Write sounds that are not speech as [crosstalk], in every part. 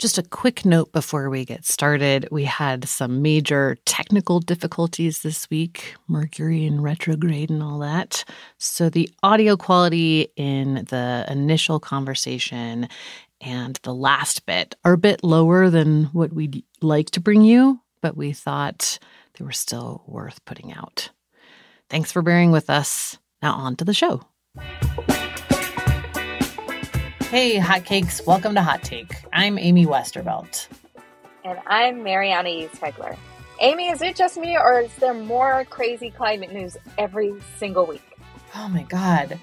Just a quick note before we get started. We had some major technical difficulties this week, Mercury in retrograde and all that. So the audio quality in the initial conversation and the last bit are a bit lower than what we'd like to bring you, but we thought they were still worth putting out. Thanks for bearing with us. Now, on to the show. Hey, hotcakes, welcome to Hot Take. I'm Amy Westervelt. And I'm Mary Annaïse Heglar. Amy, is it just me or is there more crazy climate news every single week? Oh my God.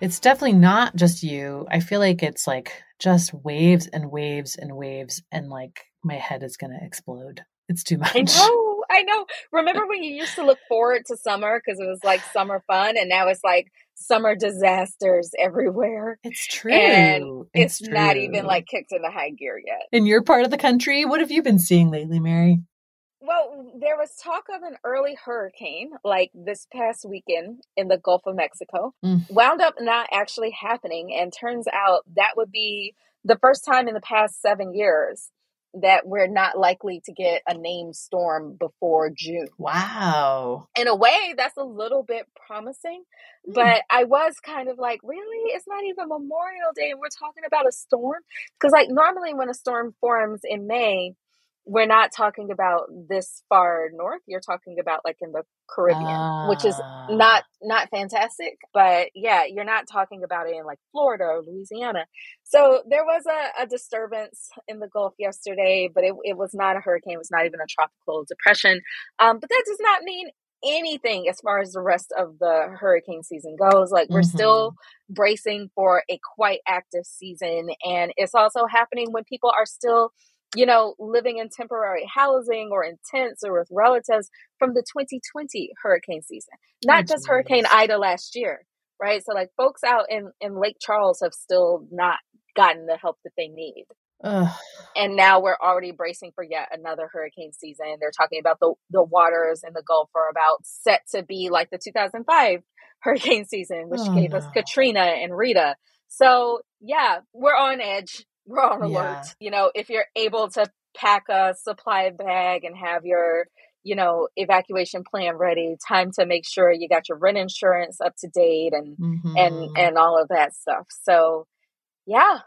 It's definitely not just you. I feel like it's like just waves and waves and waves, and like my head is going to explode. It's too much. I know. [laughs] I know. Remember when you used to look forward to summer because it was like summer fun, and now it's like summer disasters everywhere. It's true. And it's, it's, true. not even like kicked into high gear yet. in your part of the country. What have you been seeing lately, Mary? Well, there was talk of an early hurricane like this past weekend in the Gulf of Mexico. Mm. Wound up not actually happening. And turns out that would be the first time in the past seven years that we're not likely to get a named storm before June. Wow. In a way, that's a little bit promising. Mm. But I was kind of like, really? It's not even Memorial Day and we're talking about a storm? Because, like, normally when a storm forms in May, we're not talking about this far north. You're talking about like in the Caribbean, which is Ah. not not fantastic. But yeah, you're not talking about it in like Florida or Louisiana. So there was a, a disturbance in the Gulf yesterday, but it, it was not a hurricane. It was not even a tropical depression. Um, but that does not mean anything as far as the rest of the hurricane season goes. Like we're Mhm. still bracing for a quite active season, and it's also happening when people are still you know, living in temporary housing or in tents or with relatives from the 2020 hurricane season, not just Hurricane. Ida last year, right? So, like, folks out in, in Lake Charles have still not gotten the help that they need. Ugh. And now we're already bracing for yet another hurricane season. They're talking about the, the waters in the Gulf are about set to be like the 2005 [laughs] hurricane season, which Oh, gave us. Katrina and Rita. So, yeah, we're on edge we're on alert. Yeah. You know, if you're able to pack a supply bag and have your, you know, evacuation plan ready, time to make sure you got your rent insurance up to date and Mhm. and and all of that stuff. So, yeah,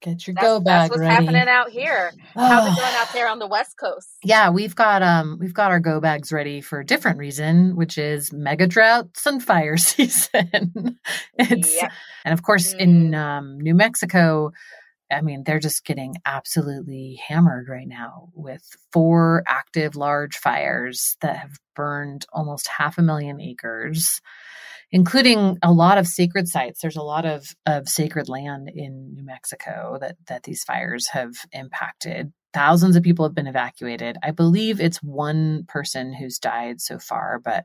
get your that's, go that's bag what's ready. happening out here. How's it going out [sighs] there on the West Coast? Yeah, we've got um we've got our go bags ready for a different reason, which is mega droughts and fire [laughs] season. it's Yeah. and of course in Mm. um, New Mexico, I mean they're just getting absolutely hammered right now with four active large fires that have burned almost half a million acres. Including a lot of sacred sites. There's a lot of, of sacred land in New Mexico that, that these fires have impacted. Thousands of people have been evacuated. I believe it's one person who's died so far, but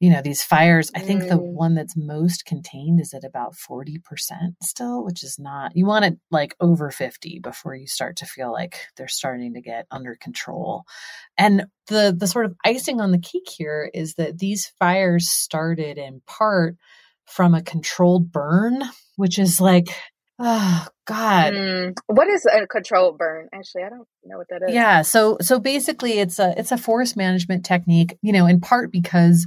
you know, these fires, I think the Mm. one that's most contained is at about 40% still, which is not, you want it like over 50 before you start to feel like they're starting to get under control. And the, the sort of icing on the cake here is that these fires started in part from a controlled burn, which is like, [sighs] oh God. Mm. What is a controlled burn? Actually, I don't know what that is. Yeah. So so basically it's a it's a forest management technique, you know, in part because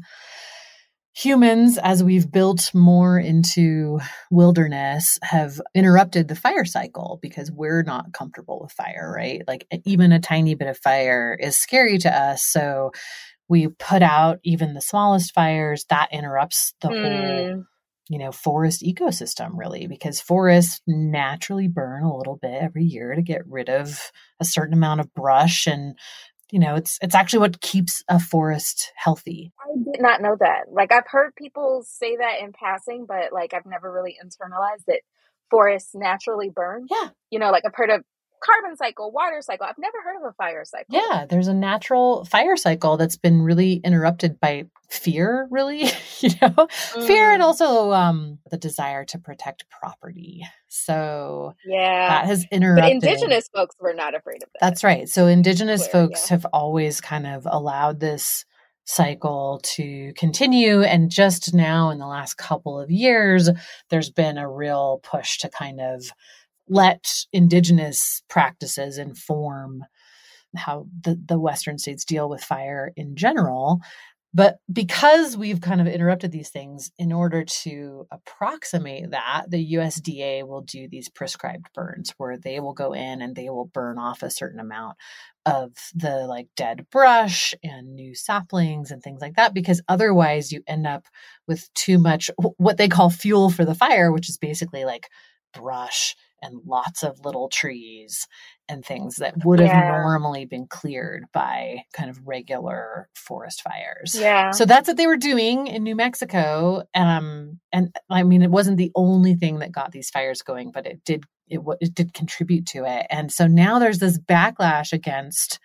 humans, as we've built more into wilderness, have interrupted the fire cycle because we're not comfortable with fire, right? Like even a tiny bit of fire is scary to us. So we put out even the smallest fires that interrupts the whole Mm. You know, forest ecosystem really, because forests naturally burn a little bit every year to get rid of a certain amount of brush and you know, it's it's actually what keeps a forest healthy. I did not know that. Like I've heard people say that in passing, but like I've never really internalized that forests naturally burn. Yeah. You know, like I've heard of carbon cycle, water cycle. I've never heard of a fire cycle. Yeah, there's a natural fire cycle that's been really interrupted by fear, really, [laughs] you know, mm. fear and mm. also um, the desire to protect property. So yeah, that has interrupted. But indigenous folks were not afraid of that. That's right. So indigenous Clear, folks yeah. have always kind of allowed this cycle to continue. And just now, in the last couple of years, there's been a real push to kind of let indigenous practices inform how the, the Western states deal with fire in general. But because we've kind of interrupted these things, in order to approximate that, the USDA will do these prescribed burns where they will go in and they will burn off a certain amount of the like dead brush and new saplings and things like that because otherwise you end up with too much what they call fuel for the fire which is basically like brush and lots of little trees and things that would have yeah. normally been cleared by kind of regular forest fires. Yeah. So that's what they were doing in New Mexico. Um, and I mean, it wasn't the only thing that got these fires going, but it did it, it did contribute to it. And so now there's this backlash against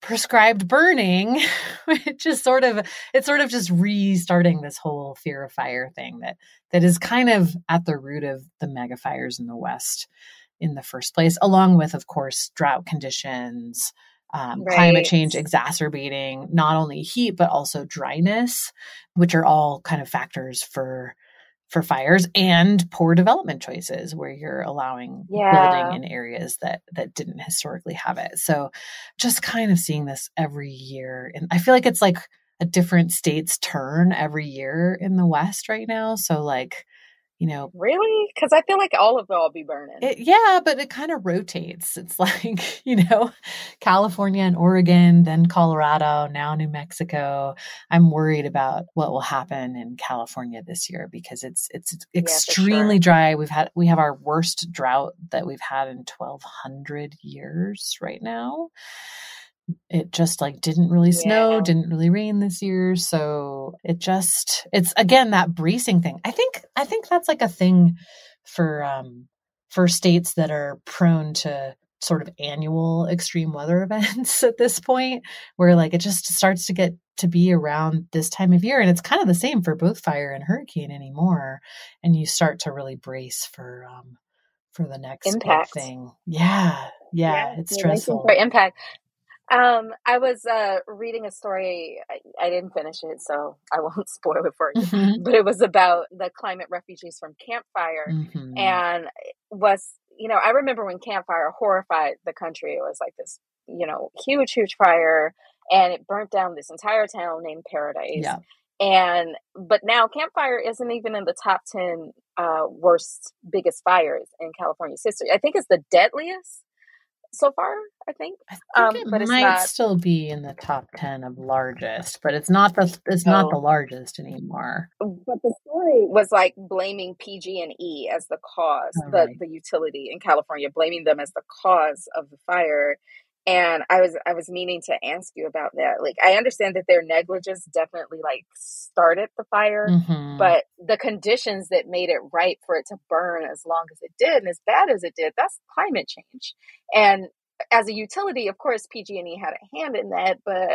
prescribed burning [laughs] which is sort of it's sort of just restarting this whole fear of fire thing that that is kind of at the root of the mega fires in the west in the first place along with of course drought conditions um, right. climate change exacerbating not only heat but also dryness which are all kind of factors for for fires and poor development choices where you're allowing yeah. building in areas that that didn't historically have it. So just kind of seeing this every year and I feel like it's like a different state's turn every year in the west right now. So like you know really because i feel like all of it will be burning it, yeah but it kind of rotates it's [laughs] like you know california and oregon then colorado now new mexico i'm worried about what will happen in california this year because it's it's, it's extremely yeah, sure. dry we've had we have our worst drought that we've had in 1200 years right now it just like didn't really snow, yeah. didn't really rain this year. So it just it's again that bracing thing. I think I think that's like a thing for um for states that are prone to sort of annual extreme weather [laughs] events at this point where like it just starts to get to be around this time of year and it's kind of the same for both fire and hurricane anymore and you start to really brace for um for the next impact. thing. Yeah yeah, yeah it's stressful. for impact um, I was uh, reading a story. I, I, didn't finish it, so [laughs] I won't spoil it for you. Mm-hmm. But it was about the climate refugees from Camp Fire, mm-hmm. and was you know I remember when Camp Fire horrified the country. It was like this you know huge, huge fire, and it burnt down this entire town named Paradise. Yeah. And but now Camp Fire isn't even in the top ten uh, worst, biggest fires in California's history. I think it's the deadliest so far. I think, I think um, it might not... still be in the top ten of largest, but it's not the it's no. not the largest anymore. But the story was like blaming PG and E as the cause, oh, the right. the utility in California, blaming them as the cause of the fire. And I was I was meaning to ask you about that. Like I understand that their negligence definitely like started the fire, mm-hmm. but the conditions that made it right for it to burn as long as it did and as bad as it did, that's climate change. And as a utility, of course, PG&E had a hand in that, but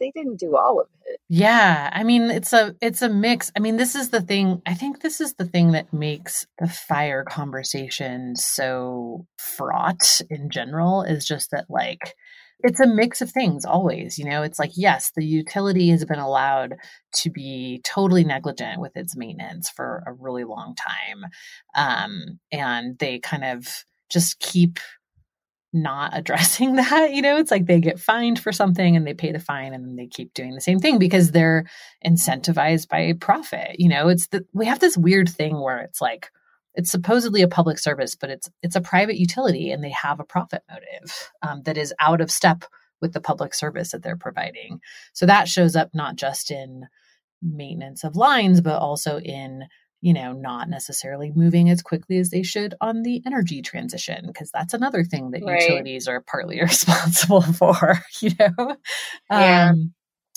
they didn't do all of it. Yeah, I mean, it's a it's a mix. I mean, this is the thing. I think this is the thing that makes the fire conversation so fraught in general is just that like it's a mix of things always you know it's like yes the utility has been allowed to be totally negligent with its maintenance for a really long time um, and they kind of just keep not addressing [laughs] that you know? It's like they get fined for something and they pay the fine and then they keep doing the same thing because they're incentivized by profit you know? It's the we have this weird thing where it's like it's supposedly a public service but it's it's a private utility and they have a profit motive um, that is out of step with the public service that they're providing. So that shows up not just in maintenance of lines but also in you know, not necessarily moving as quickly as they should on the energy transition, because that's another thing that right. utilities are partly [laughs] responsible for, [laughs] you know? Yeah. Um,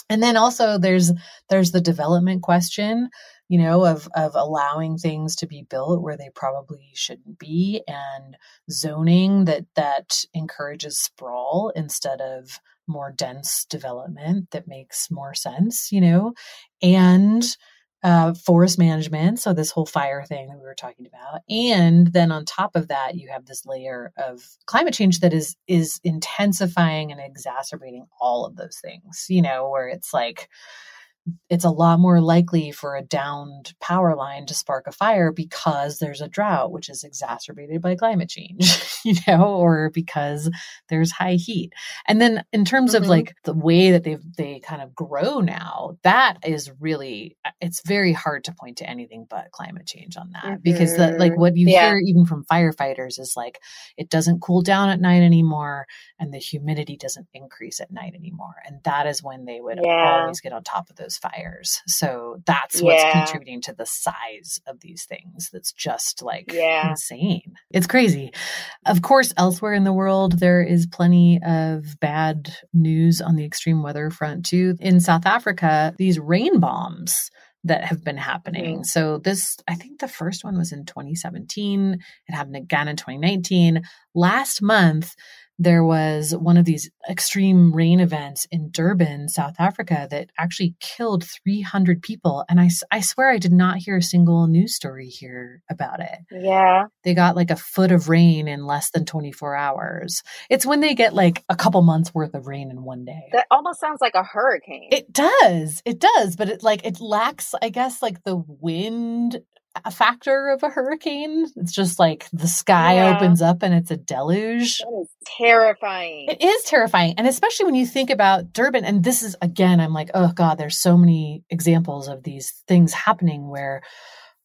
and then also there's there's the development question you know, of of allowing things to be built where they probably shouldn't be and zoning that that encourages sprawl instead of more dense development that makes more sense, you know, and uh, forest management. So, this whole fire thing that we were talking about. And then on top of that, you have this layer of climate change that is, is intensifying and exacerbating all of those things, you know, where it's like, it's a lot more likely for a downed power line to spark a fire because there's a drought, which is exacerbated by climate change, [laughs] you know, or because there's high heat. And then in terms mm-hmm. of like the way that they they kind of grow now, that is really it's very hard to point to anything but climate change on that mm-hmm. because the, like what you yeah. hear even from firefighters is like it doesn't cool down at night anymore and the humidity doesn't increase at night anymore. And that is when they would yeah. always get on top of those fires. So that's what's yeah. contributing to the size of these things. That's just like yeah. insane. It's crazy. Of course, elsewhere in the world, there is plenty of bad news on the extreme weather front too. In South Africa, these rain bombs that have been happening. Mm-hmm. So this I think the first one was in 2017. It happened again in 2019. Last month there was one of these extreme rain events in Durban, South Africa, that actually killed 300 people. And I, I swear I did not hear a single news story here about it. Yeah. They got like a foot of rain in less than 24 hours. It's when they get like a couple months worth of rain in one day. That almost sounds like a hurricane. It does. It does. But it like, it lacks, I guess, like the wind a factor of a hurricane. It's just like the sky yeah. opens up and it's a deluge. That is terrifying. It is terrifying. And especially when you think about Durban, and this is again, I'm like, oh God, there's so many examples of these things happening where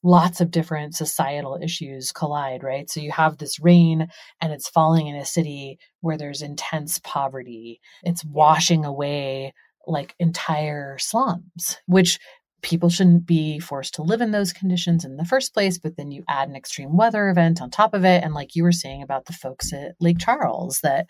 lots of different societal issues collide, right? So you have this rain and it's falling in a city where there's intense poverty. It's washing away like entire slums, which people shouldn't be forced to live in those conditions in the first place but then you add an extreme weather event on top of it. And like you were saying about the folks at lake charles that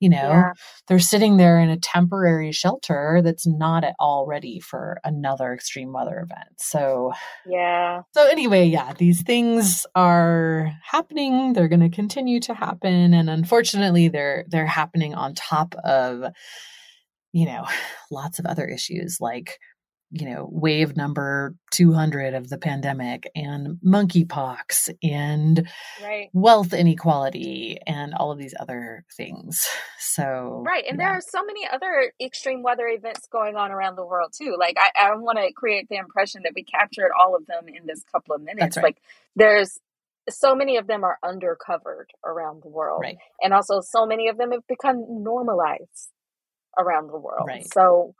you know yeah. they're sitting there in a temporary shelter that's not at all ready for another extreme weather event. So yeah. so anyway yeah these things are happening. They're going to continue to happen. And unfortunately they're they're happening on top of you know [sighs] lots of other issues like you know, wave number 200 of the pandemic and monkeypox and right. wealth inequality and all of these other things. So, right. And yeah. there are so many other extreme weather events going on around the world too. Like, I, I want to create the impression that we captured all of them in this couple of minutes. Right. Like, there's so many of them are undercovered around the world. Right. And also, so many of them have become normalized around the world. Right. So,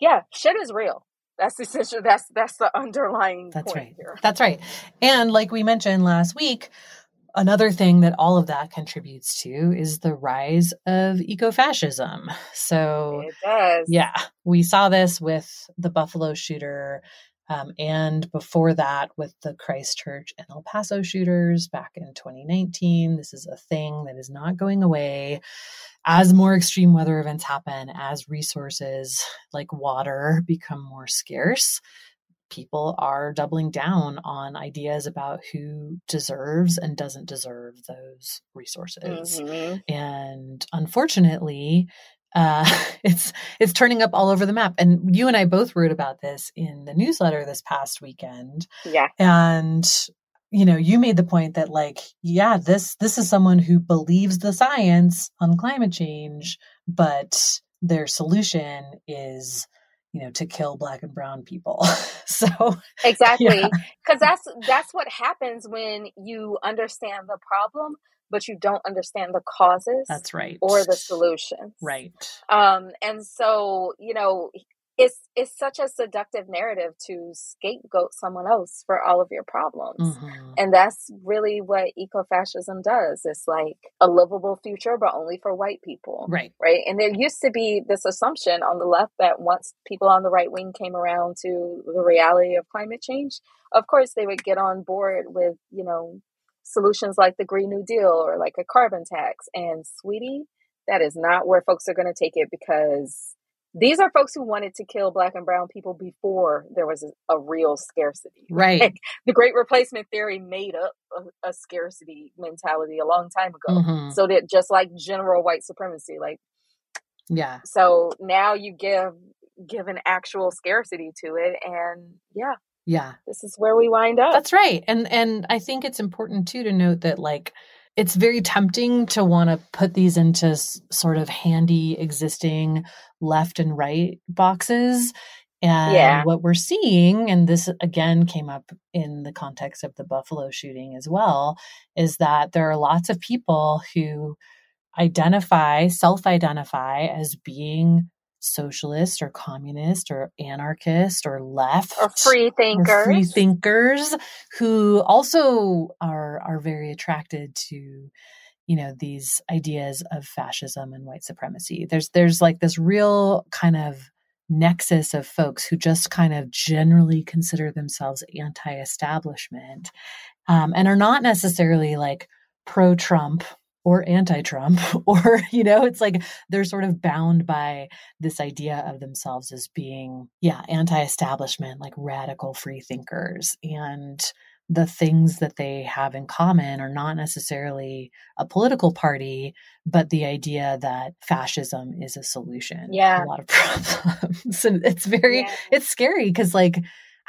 yeah, shit is real. That's essential. That's that's the underlying. That's right. Here. That's right. And like we mentioned last week, another thing that all of that contributes to is the rise of ecofascism. So it does. Yeah, we saw this with the Buffalo shooter. Um, and before that, with the Christchurch and El Paso shooters back in 2019, this is a thing that is not going away as more extreme weather events happen, as resources like water become more scarce, people are doubling down on ideas about who deserves and doesn't deserve those resources. Mm-hmm. And unfortunately, uh, [laughs] it's it's turning up all over the map. And you and I both wrote about this in the newsletter this past weekend. Yeah. And you know you made the point that like yeah this this is someone who believes the science on climate change but their solution is you know to kill black and brown people [laughs] so exactly because yeah. that's that's what happens when you understand the problem but you don't understand the causes that's right. or the solutions. Right. Um and so you know it's it's such a seductive narrative to scapegoat someone else for all of your problems. Mm-hmm. and that's really what ecofascism does. It's like a livable future but only for white people right. right? And there used to be this assumption on the left that once people on the right wing came around to the reality of climate change of course they would get on board with you know solutions like the green new deal or like a carbon tax and sweetie that is not where folks are going to take it because these are folks who wanted to kill black and brown people before there was a, a real scarcity. [laughs] Right. Like, the great replacement theory made up a, a scarcity mentality a long time ago. Mhm. So that just like general white supremacy, like Yeah. so now you give give an actual scarcity to it and yeah, Yeah. this is where we wind up. That's right. And and I think it's important too to note that like it's very tempting to want to put these into sort of handy existing left and right boxes. And Yeah. what we're seeing, and this again came up in the context of the Buffalo shooting as well, is that there are lots of people who identify, self identify as being socialist or communist or anarchist or left or free or thinkers. free thinkers who also are are very attracted to you know these ideas of fascism and white supremacy there's there's like this real kind of nexus of folks who just kind of generally consider themselves anti-establishment um, and are not necessarily like pro-trump or anti-trump [laughs] or you know it's like they're sort of bound by this idea of themselves as being yeah anti-establishment like radical free thinkers and the things that they have in common are not necessarily a political party but the idea that fascism is a solution Yeah. a lot of [laughs] problems and it's very Yeah. it's scary because like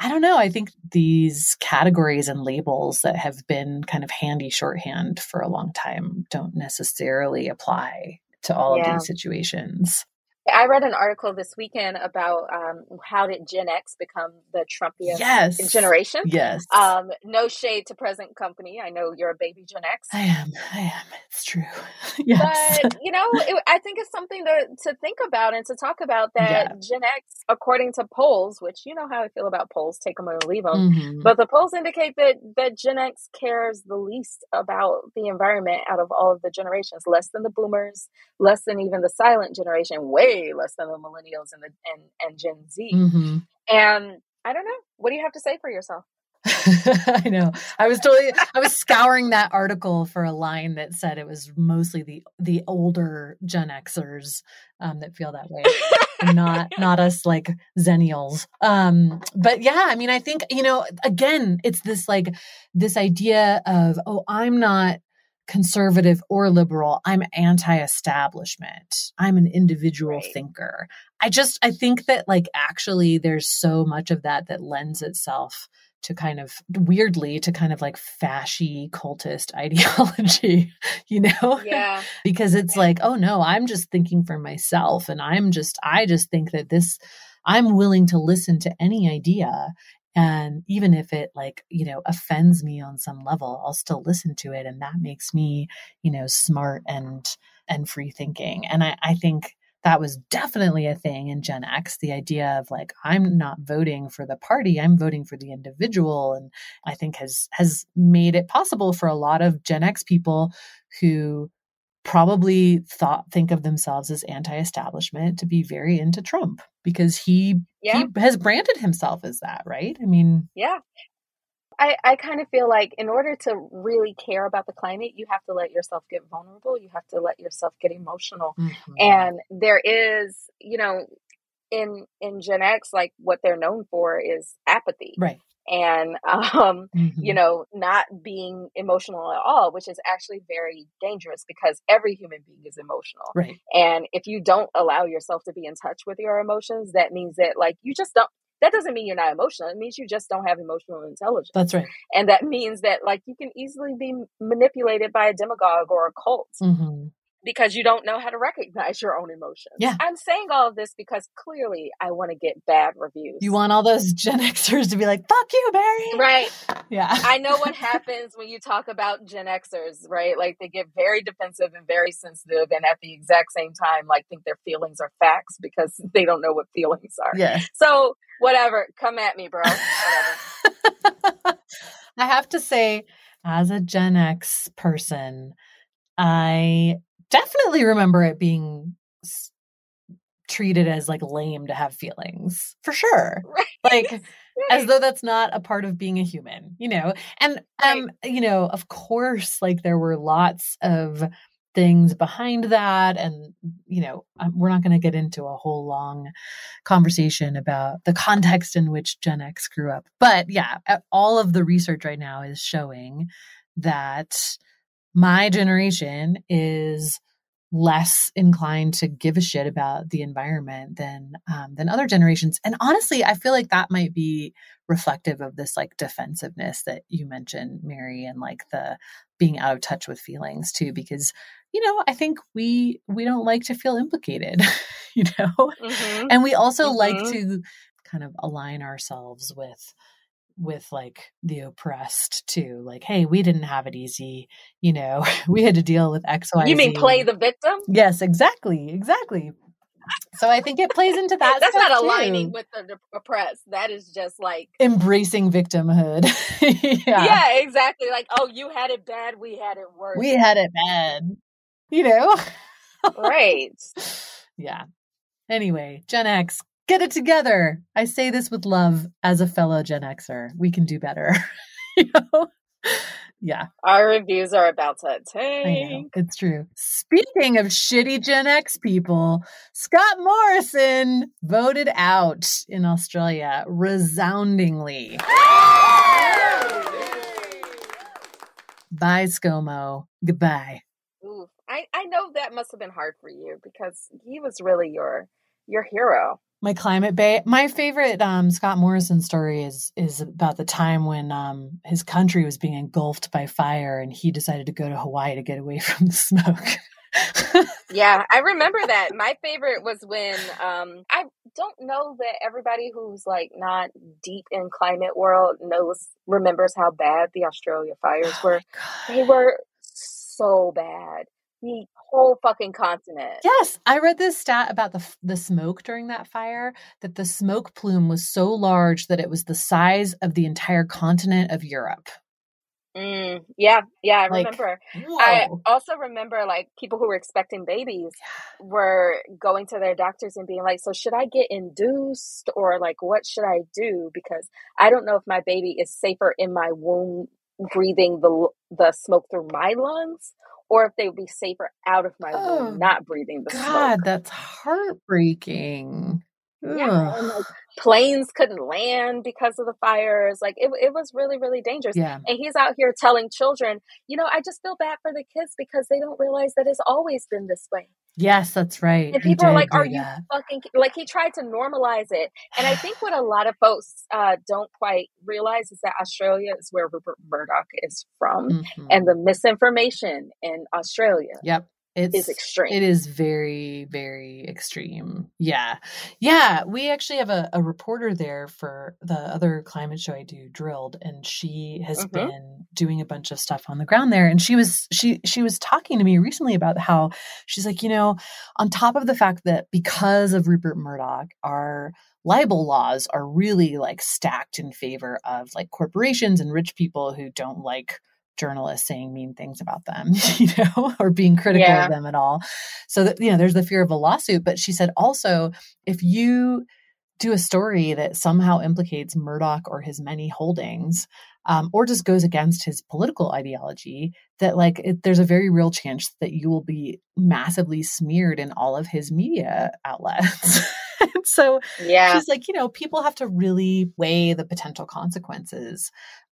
I don't know. I think these categories and labels that have been kind of handy shorthand for a long time don't necessarily apply to all Yeah. of these situations. I read an article this weekend about um, how did Gen X become the Trumpian Yes. generation. Yes. Um, no shade to present company. I know you're a baby Gen X. I am. I am. It's true. [laughs] yes. But you know, it, I think it's something to to think about and to talk about that Yeah. Gen X, according to polls, which you know how I feel about polls, take them or leave them. Mhm. But the polls indicate that that Gen X cares the least about the environment out of all of the generations, less than the Boomers, less than even the silent generation, way less than the Millennials and the and and Gen Z. Mhm. And I don't know. What do you have to say for yourself? [laughs] I know. I was totally I was scouring that article for a line that said it was mostly the the older Gen Xers um, that feel that way. not [laughs] not us like xennials um but yeah i mean i think you know again it's this like this idea of oh i'm not conservative or liberal i'm anti-establishment i'm an individual Right. thinker i just i think that like actually there's so much of that that lends itself to kind of weirdly to kind of like fashy cultist [laughs] ideology you know Yeah. [laughs] because it's like oh no i'm just thinking for myself and i'm just i just think that this i'm willing to listen to any idea and even if it like you know offends me on some level i'll still listen to it and that makes me you know smart and and free thinking and i i think that was definitely a thing in Gen X, the idea of like, I'm not voting for the party, I'm voting for the individual. And I think has has made it possible for a lot of Gen X people who probably thought think of themselves as anti-establishment to be very into Trump because he Yeah. he has branded himself as that, right? I mean, Yeah. I, I kind of feel like in order to really care about the climate, you have to let yourself get vulnerable. You have to let yourself get emotional. mhm. And there is, you know, in in Gen X, like what they're known for is apathy right. And um, Mhm. you know, not being emotional at all, which is actually very dangerous because every human being is emotional. right. And if you don't allow yourself to be in touch with your emotions, that means that like you just don't that doesn't mean you're not emotional. It means you just don't have emotional intelligence. That's right. And that means that like you can easily be manipulated by a demagogue or a cult hmm because you don't know how to recognize your own emotions. Yeah. I'm saying all of this because clearly I want to get bad reviews. You want all those [laughs] Gen Xers to be like, "Fuck you, Barry." Right. Yeah. I know what [laughs] happens when you talk about Gen Xers, right? Like they get very defensive and very sensitive, and at the exact same time, like think their feelings are facts because [laughs] they don't know what feelings are. Yeah. So, whatever, come at me, bro. Whatever. I have to say, as a Gen X person, I definitely remember it being s- treated as like lame to have feelings for sure. Right. Like [laughs] as though that's not a part of being a human, you know? And, um, you know, of course, like there were lots of things behind that and you know um, we're not going to get into a whole long conversation about the [laughs] context in which gen x grew up but yeah all of the research right now is showing that my generation is less inclined to give a shit about the environment than um, than other generations and honestly i feel like that might be reflective of this like defensiveness that you mentioned mary and like the being out of touch with feelings too because you know i think we we don't like to feel implicated [laughs] you know mm-hmm. and we also mm-hmm. like to kind of align ourselves with with like the oppressed too like hey we didn't have it easy you know [laughs] we had to deal with x y you mean play the victim yes exactly exactly so I think it plays into that. That's not aligning too. with the oppressed. That is just like embracing victimhood. [laughs] yeah. yeah, exactly. Like, oh, you had it bad. We had it worse. We had it bad. You know, right? [laughs] yeah. Anyway, Gen X, get it together. I say this with love as a fellow Gen Xer. We can do better. [laughs] you know? Yeah. Our reviews are about to tank. It's true. Speaking of shitty Gen X people, Scott Morrison voted out in Australia resoundingly. Bye, ScoMo. Goodbye. Ooh, I, I know that must have been hard for you because he was really your your hero my climate bay my favorite um, scott morrison story is is about the time when um, his country was being engulfed by fire and he decided to go to hawaii to get away [laughs] from the smoke. Yeah i [laughs] remember that. My favorite was when um, i don't know that everybody who's like not deep in climate world knows remembers how bad the australia fires oh were. They were so bad the whole fucking continent. Yes, I read this stat about the the smoke during that fire that the smoke plume was so large that it was the size of the entire continent of Europe. Mm, yeah, yeah, I like, remember. Whoa. I also remember like people who were expecting babies were going to their doctors and being like, "So should I get induced or like what should I do because I don't know if my baby is safer in my womb breathing the the smoke through my lungs or if they would be safer out of my oh, womb, not breathing the God, smoke. that's heartbreaking. Yeah, and, like, planes couldn't land because of the fires. Like it, it was really, really dangerous. Yeah. And he's out here telling children, you know, I just feel bad for the kids because they don't realize that it's always been this way. Yes, that's right. And people are like, "Are you fucking?" Like he tried to normalize it, and I think what a lot of folks uh, don't quite realize is that Australia is where Rupert Murdoch is from, mm-hmm. and the misinformation in Australia. Yep it's is extreme. It is very, very extreme. Yeah. Yeah. We actually have a, a, reporter there for the other climate show I do, Drilled, and she has mm-hmm. been doing a bunch of stuff on the ground there. And she was she she was talking to me recently about how she's like, you know, on top of the fact that because of Rupert Murdoch, our libel laws are really like stacked in favor of like corporations and rich people who don't like journalists saying mean things about them, [laughs] you know, or being critical yeah. of them at all. So that, you know, there's the fear of a lawsuit. But she said also, if you do a story that somehow implicates Murdoch or his many holdings, um, or just goes against his political ideology, that like it, there's a very real chance that you will be massively smeared in all of his media outlets. [laughs] so yeah. she's like, you know, people have to really weigh the potential consequences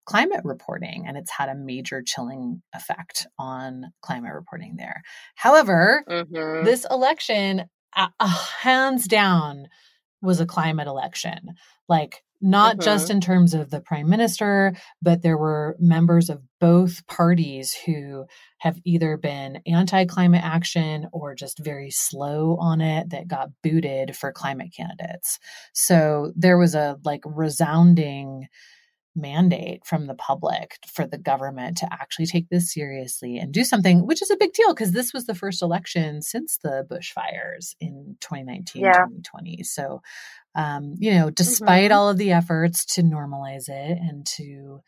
climate reporting, and it's had a major chilling effect on climate reporting there. However, mm-hmm. this election, uh, uh, hands down, was a climate election. Like, not mm-hmm. just in terms of the prime minister, but there were members of both parties who have either been anti climate action or just very slow on it that got booted for climate candidates. So there was a like resounding mandate from the public for the government to actually take this seriously and do something, which is a big deal because this was the first election since the bushfires in 2019, yeah. 2020. So, um, you know, despite mm-hmm. all of the efforts to normalize it and to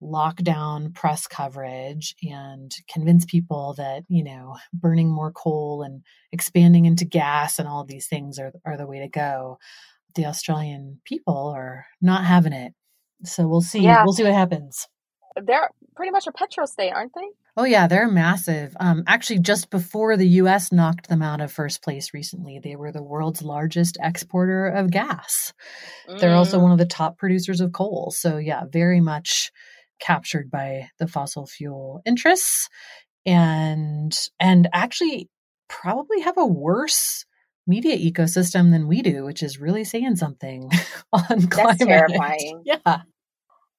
lock down press coverage and convince people that, you know, burning more coal and expanding into gas and all these things are, are the way to go, the Australian people are not having it so we'll see. Yeah. We'll see what happens. They're pretty much a petro state, aren't they? Oh yeah, they're massive. Um, actually, just before the U.S. knocked them out of first place recently, they were the world's largest exporter of gas. Mm. They're also mm. one of the top producers of coal. So yeah, very much captured by the fossil fuel interests, and and actually probably have a worse media ecosystem than we do, which is really saying something [laughs] on That's climate. terrifying. Yeah.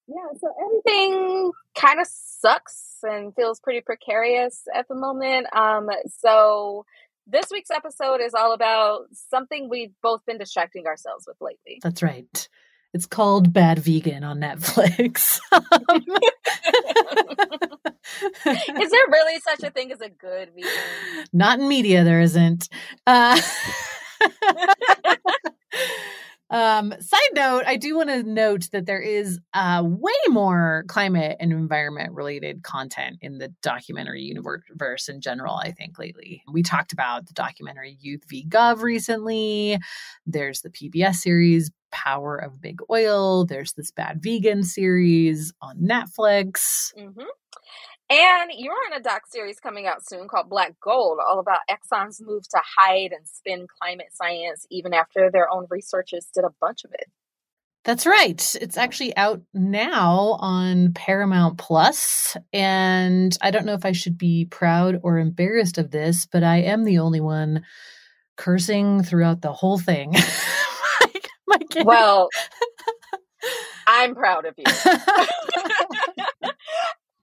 Yeah, so everything kind of sucks and feels pretty precarious at the moment. Um, so this week's episode is all about something we've both been distracting ourselves with lately. That's right. It's called Bad Vegan on Netflix. [laughs] Is there really such a thing as a good vegan? Not in media, there isn't. Uh, [laughs] [laughs] um, side note, I do want to note that there is uh, way more climate and environment related content in the documentary universe in general, I think, lately. We talked about the documentary Youth v. Gov recently. There's the PBS series Power of Big Oil. There's this Bad Vegan series on Netflix. Mm-hmm. And you're on a doc series coming out soon called Black Gold, all about Exxon's move to hide and spin climate science, even after their own researchers did a bunch of it. That's right. It's actually out now on Paramount Plus, and I don't know if I should be proud or embarrassed of this, but I am the only one cursing throughout the whole thing. [laughs] my, my well, [laughs] I'm proud of you. [laughs]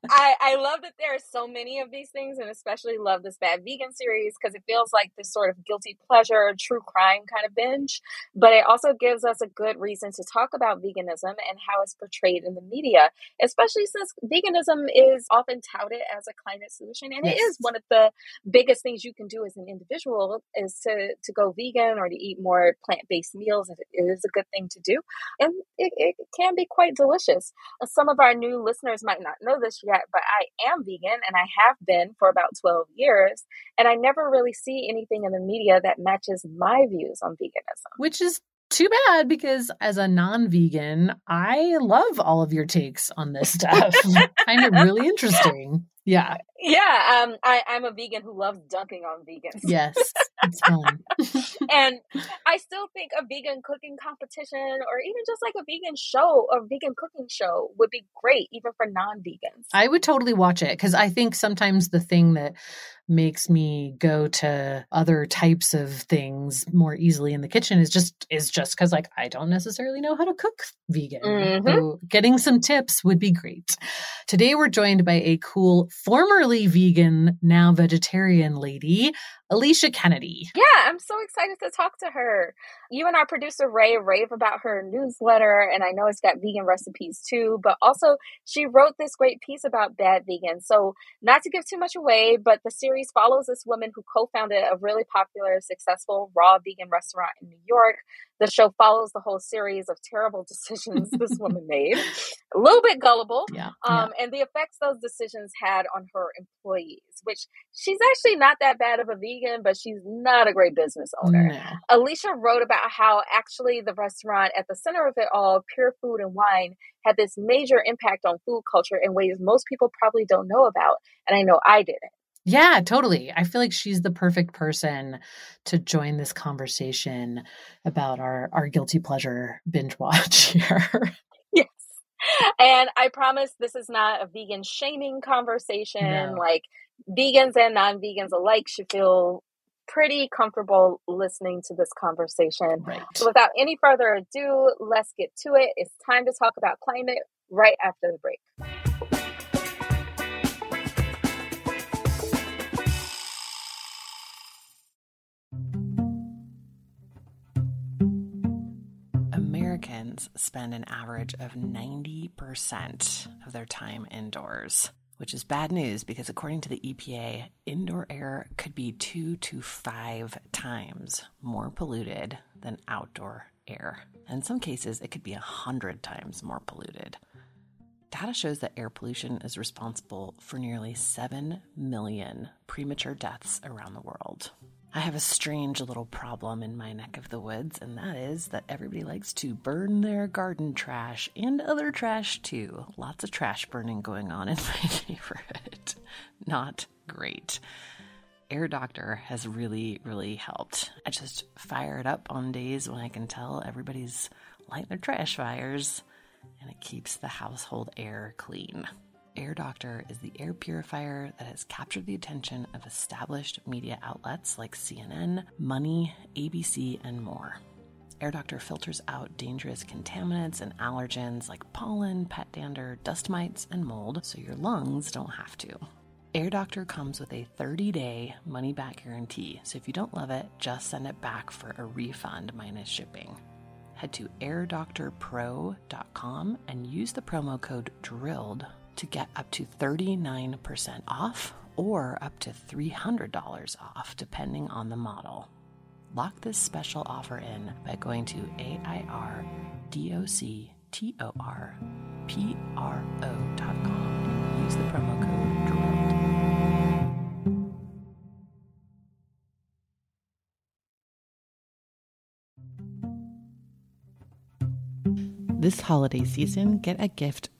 I, I love that there are so many of these things and especially love this bad vegan series because it feels like this sort of guilty pleasure true crime kind of binge but it also gives us a good reason to talk about veganism and how it's portrayed in the media especially since veganism is often touted as a climate solution and yes. it is one of the biggest things you can do as an individual is to to go vegan or to eat more plant-based meals it is a good thing to do and it, it can be quite delicious some of our new listeners might not know this yet but I am vegan and I have been for about 12 years. And I never really see anything in the media that matches my views on veganism. Which is too bad because as a non-vegan, I love all of your takes on this [laughs] stuff. I find it really interesting. Yeah. Yeah. Um, I, I'm a vegan who loves dunking on vegans. Yes. It's [laughs] fun. and I still think a vegan cooking competition or even just like a vegan show or vegan cooking show would be great, even for non vegans. I would totally watch it because I think sometimes the thing that makes me go to other types of things more easily in the kitchen is just is just because like I don't necessarily know how to cook vegan. Mm-hmm. So getting some tips would be great. Today we're joined by a cool formerly vegan, now vegetarian lady, Alicia Kennedy. Yeah, I'm so excited to talk to her. You and our producer Ray rave about her newsletter, and I know it's got vegan recipes too, but also she wrote this great piece about bad vegan. So, not to give too much away, but the series follows this woman who co founded a really popular, successful raw vegan restaurant in New York the show follows the whole series of terrible [laughs] decisions this woman made, a little bit gullible, yeah, um, yeah. and the effects those decisions had on her employees. Which she's actually not that bad of a vegan, but she's not a great business owner. No. Alicia wrote about how actually the restaurant at the center of it all, Pure Food and Wine, had this major impact on food culture in ways most people probably don't know about, and I know I didn't. Yeah, totally. I feel like she's the perfect person to join this conversation about our our guilty pleasure binge watch [laughs] here. yes. And I promise this is not a vegan shaming conversation. No. Like vegans and non-vegans alike should feel pretty comfortable listening to this conversation. Right. So without any further ado, let's get to it. It's time to talk about climate right after the break. Americans spend an average of 90% of their time indoors, which is bad news because, according to the EPA, indoor air could be two to five times more polluted than outdoor air. In some cases, it could be a hundred times more polluted. Data shows that air pollution is responsible for nearly 7 million premature deaths around the world. I have a strange little problem in my neck of the woods, and that is that everybody likes to burn their garden trash and other trash too. Lots of trash burning going on in [laughs] my neighborhood. not great. Air Doctor has really, really helped. I just fire it up on days when I can tell everybody's lighting their trash fires, and it keeps the household air clean. Air Doctor is the air purifier that has captured the attention of established media outlets like CNN, Money, ABC, and more. Air Doctor filters out dangerous contaminants and allergens like pollen, pet dander, dust mites, and mold so your lungs don't have to. Air Doctor comes with a 30 day money back guarantee, so if you don't love it, just send it back for a refund minus shipping. Head to airdoctorpro.com and use the promo code DRILLED to get up to 39% off or up to $300 off, depending on the model. Lock this special offer in by going to AIRDOCTORPRO.com and use the promo code DRILLED. This holiday season, get a gift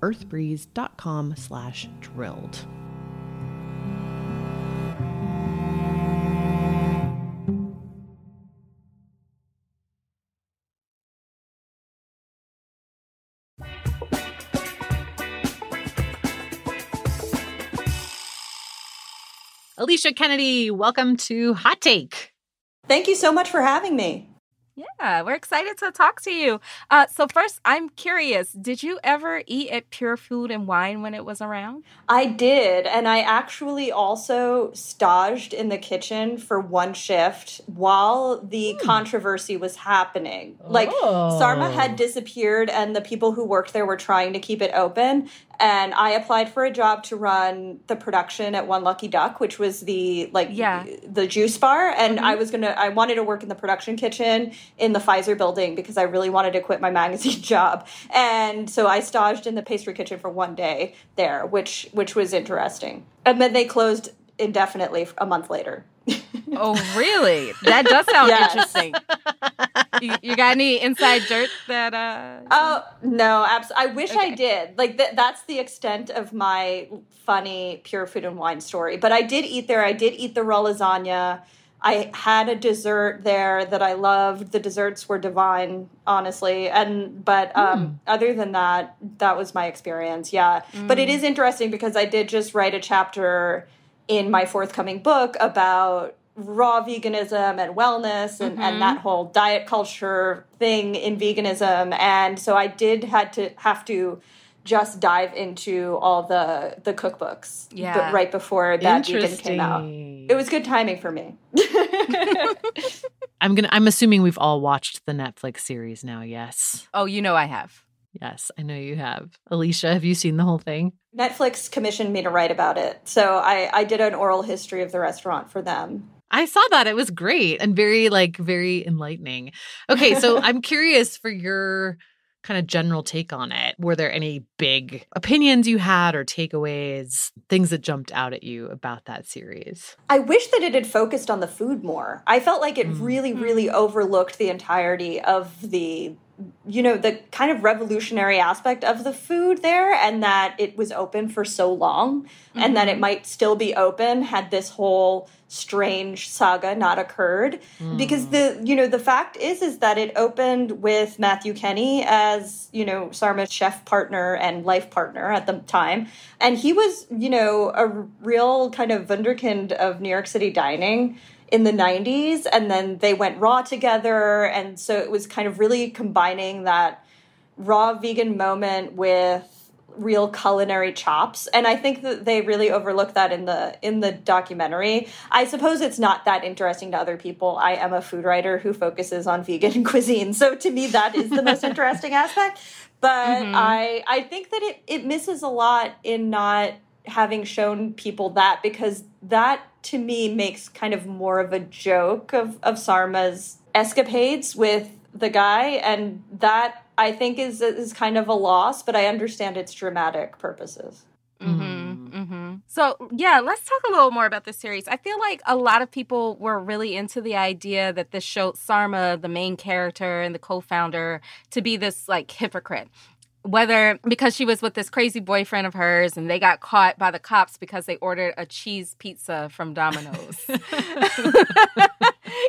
earthbreeze.com slash drilled. Alicia Kennedy, welcome to Hot Take. Thank you so much for having me. Yeah, we're excited to talk to you. Uh, so, first, I'm curious did you ever eat at Pure Food and Wine when it was around? I did. And I actually also staged in the kitchen for one shift while the mm. controversy was happening. Like, oh. Sarma had disappeared, and the people who worked there were trying to keep it open and I applied for a job to run the production at One Lucky Duck, which was the like yeah. the juice bar, and mm-hmm. I was gonna I wanted to work in the production kitchen in the Pfizer building because I really wanted to quit my [laughs] magazine job, and so I staged in the pastry kitchen for one day there, which which was interesting, and then they closed indefinitely a month later. [laughs] oh, really? That does sound yes. interesting. [laughs] You, you, got any inside dirt that? uh Oh no, absolutely. I wish okay. I did. Like th- that's the extent of my funny pure food and wine story. But I did eat there. I did eat the raw lasagna. I had a dessert there that I loved. The desserts were divine, honestly. And but um, mm. other than that, that was my experience. Yeah, mm. but it mm. interesting because I did just write a chapter in my forthcoming book about raw veganism and wellness and, mm-hmm. and that whole diet culture thing in veganism and so i did had to have to just dive into all the the cookbooks yeah. but right before that vegan came out it was good timing for me [laughs] i'm gonna i'm assuming we've all watched the netflix series now yes oh you know i have Yes, I know you have. Alicia, have you seen the whole thing? Netflix commissioned me to write about it. So I, I did an oral history of the restaurant for them. I saw that. It was great and very, like, very enlightening. Okay, so [laughs] I'm curious for your kind of general take on it. Were there any big opinions you had or takeaways, things that jumped out at you about that series? I wish that it had focused on the food more. I felt like it mm. really, really mm. overlooked the entirety of the you know the kind of revolutionary aspect of the food there and that it was open for so long mm-hmm. and that it mm-hmm. might still be open had this whole strange saga not occurred mm. because the you know the fact is is that it opened with Matthew Kenney as you know Sarma's chef partner and life partner at the time and he was you know a real kind of wunderkind of New York City dining in the 90s and then they went raw together. And so it was kind of really combining that raw vegan moment with real culinary chops. And i think that they really overlook that in the in the documentary. I suppose it's not that interesting to other people. I am a food writer who focuses on vegan [laughs] cuisine. So to me that is the most interesting aspect. But mm-hmm. i i think that it it misses a lot in not having shown people that because that to me makes kind of more of a joke of of Sarma's escapades with the guy and that I think is is kind of a loss but I understand its dramatic purposes. Mm-hmm, mm-hmm. So, yeah, let's talk a little more about this series. I feel like a lot of people were really into the idea that this showed Sarma, the main character and the co founder, to be this like hypocrite whether because she was with this crazy boyfriend of hers and they got caught by the cops because they ordered a cheese pizza from Domino's. [laughs]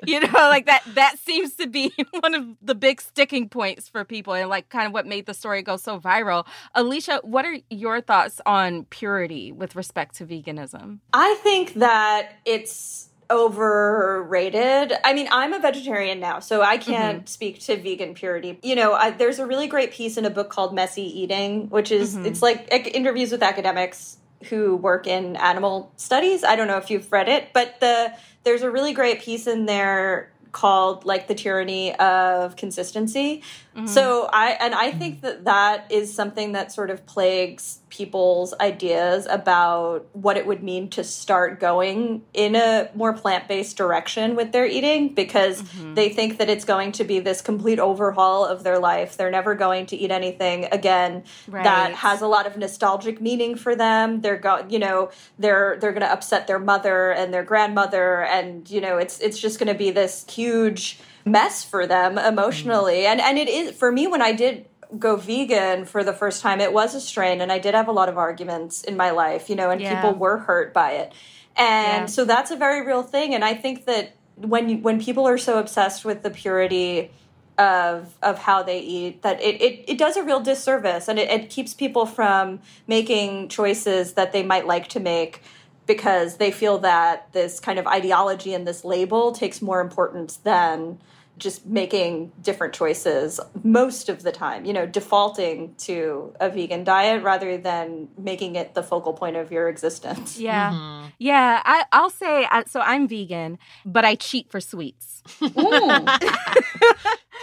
you know, like that that seems to be [laughs] one of the big sticking points for people and like kind of what made the story go so viral. Alicia, what are your thoughts on purity with respect to veganism? I think that it's overrated. I mean, I'm a vegetarian now, so I can't mm-hmm. speak to vegan purity. You know, I, there's a really great piece in a book called Messy Eating, which is mm-hmm. it's like interviews with academics who work in animal studies. I don't know if you've read it, but the there's a really great piece in there called like the tyranny of consistency. Mm-hmm. So I and I think that that is something that sort of plagues people's ideas about what it would mean to start going in a more plant-based direction with their eating because mm-hmm. they think that it's going to be this complete overhaul of their life. They're never going to eat anything again right. that has a lot of nostalgic meaning for them. They're go, you know, they're they're going to upset their mother and their grandmother and you know, it's it's just going to be this huge mess for them emotionally. Mm-hmm. And and it is for me when I did go vegan for the first time, it was a strain and I did have a lot of arguments in my life, you know, and yeah. people were hurt by it. And yeah. so that's a very real thing and I think that when you, when people are so obsessed with the purity of of how they eat that it, it, it does a real disservice and it, it keeps people from making choices that they might like to make because they feel that this kind of ideology and this label takes more importance than just making different choices most of the time, you know, defaulting to a vegan diet rather than making it the focal point of your existence. Yeah. Mm-hmm. Yeah. I, I'll say, so I'm vegan, but I cheat for sweets. [laughs] yes.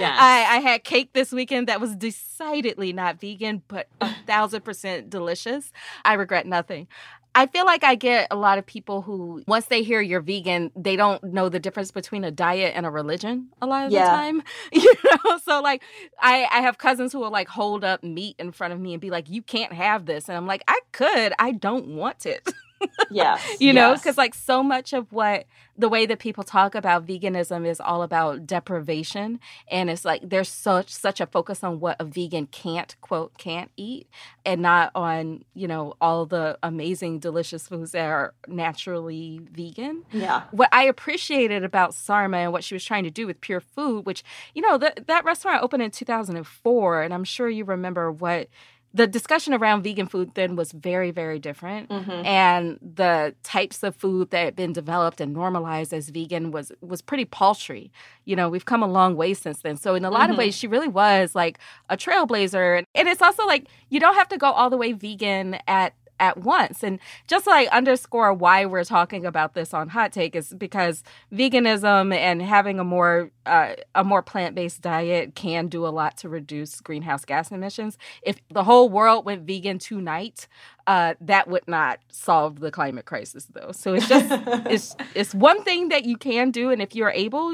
I, I had cake this weekend that was decidedly not vegan, but a thousand percent delicious. I regret nothing. I feel like I get a lot of people who, once they hear you're vegan, they don't know the difference between a diet and a religion a lot of yeah. the time. [laughs] You know, so like I, I have cousins who will like hold up meat in front of me and be like, you can't have this. And I'm like, I could, I don't want it. [laughs] yeah. [laughs] you know, because like so much of what the way that people talk about veganism is all about deprivation. And it's like there's such such a focus on what a vegan can't quote can't eat and not on, you know, all the amazing delicious foods that are naturally vegan. Yeah. What I appreciated about Sarma and what she was trying to do with pure food, which, you know, that that restaurant opened in 2004 and I'm sure you remember what the discussion around vegan food then was very, very different. Mm-hmm. And the types of food that had been developed and normalized as vegan was was pretty paltry. You know, we've come a long way since then. So in a lot mm-hmm. of ways, she really was like a trailblazer. And it's also like you don't have to go all the way vegan at at once. And just like underscore why we're talking about this on Hot Take is because veganism and having a more uh, a more plant based diet can do a lot to reduce greenhouse gas emissions. If the whole world went vegan tonight, uh, that would not solve the climate crisis, though. So it's just [laughs] it's it's one thing that you can do, and if you're able,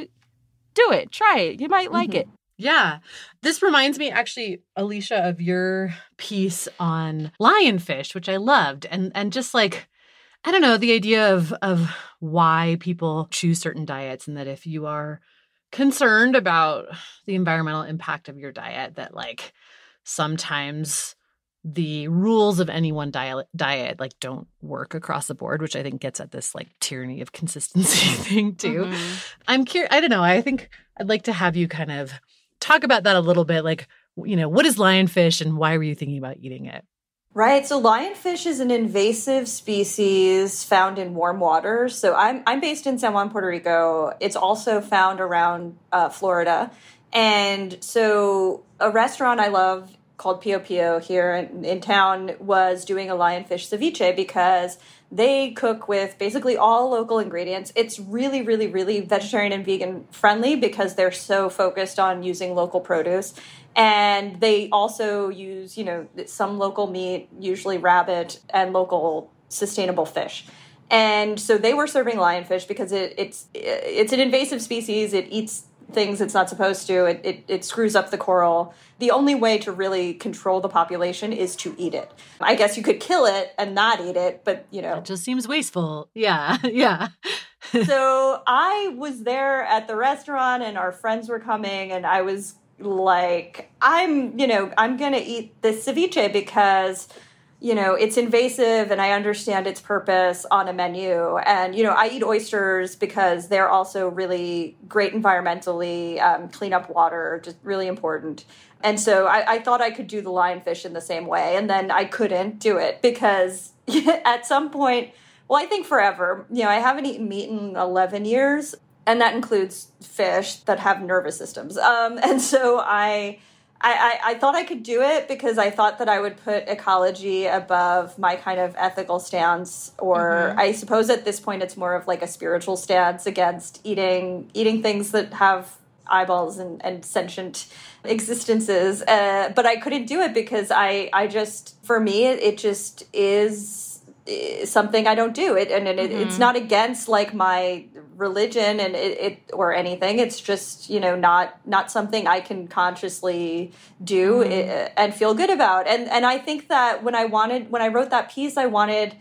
do it. Try it. You might like mm-hmm. it. Yeah. This reminds me actually, Alicia, of your piece on lionfish, which I loved. And and just like I don't know, the idea of of why people choose certain diets and that if you are concerned about the environmental impact of your diet that like sometimes the rules of any one diet diet like don't work across the board which i think gets at this like tyranny of consistency [laughs] thing too mm-hmm. i'm curious i don't know i think i'd like to have you kind of talk about that a little bit like you know what is lionfish and why were you thinking about eating it Right. So lionfish is an invasive species found in warm waters. So I'm I'm based in San Juan, Puerto Rico. It's also found around uh, Florida. And so a restaurant I love called Pio Pio here in, in town was doing a lionfish ceviche because they cook with basically all local ingredients. It's really, really, really vegetarian and vegan friendly because they're so focused on using local produce. And they also use, you know, some local meat, usually rabbit, and local sustainable fish. And so they were serving lionfish because it, it's it's an invasive species. It eats things it's not supposed to. It, it, it screws up the coral. The only way to really control the population is to eat it. I guess you could kill it and not eat it, but you know. It just seems wasteful. Yeah, [laughs] yeah. [laughs] so I was there at the restaurant and our friends were coming and I was like, I'm, you know, I'm going to eat this ceviche because you know it's invasive and i understand its purpose on a menu. And you know i eat oysters because they're also really great environmentally um, clean up water just really important. And so I, I thought i could do the lionfish in the same way and then i couldn't do it because [laughs] at some point well i think forever you know i haven't eaten meat in 11 years and that includes fish that have nervous systems. Um, and so i I, I, I, thought I could do it because I thought that I would put ecology above my kind of ethical stance, or mm-hmm. I suppose at this point it's more of like a spiritual stance against eating eating things that have eyeballs and, and sentient existences. Uh, but I couldn't do it because I I just for me it, it just is something I don't do. It and it, mm-hmm. it's not against like my religion and it, it, or anything. It's just you know not not something I can consciously do mm-hmm. and feel good about. And and I think that when I wanted when I wrote that piece, I wanted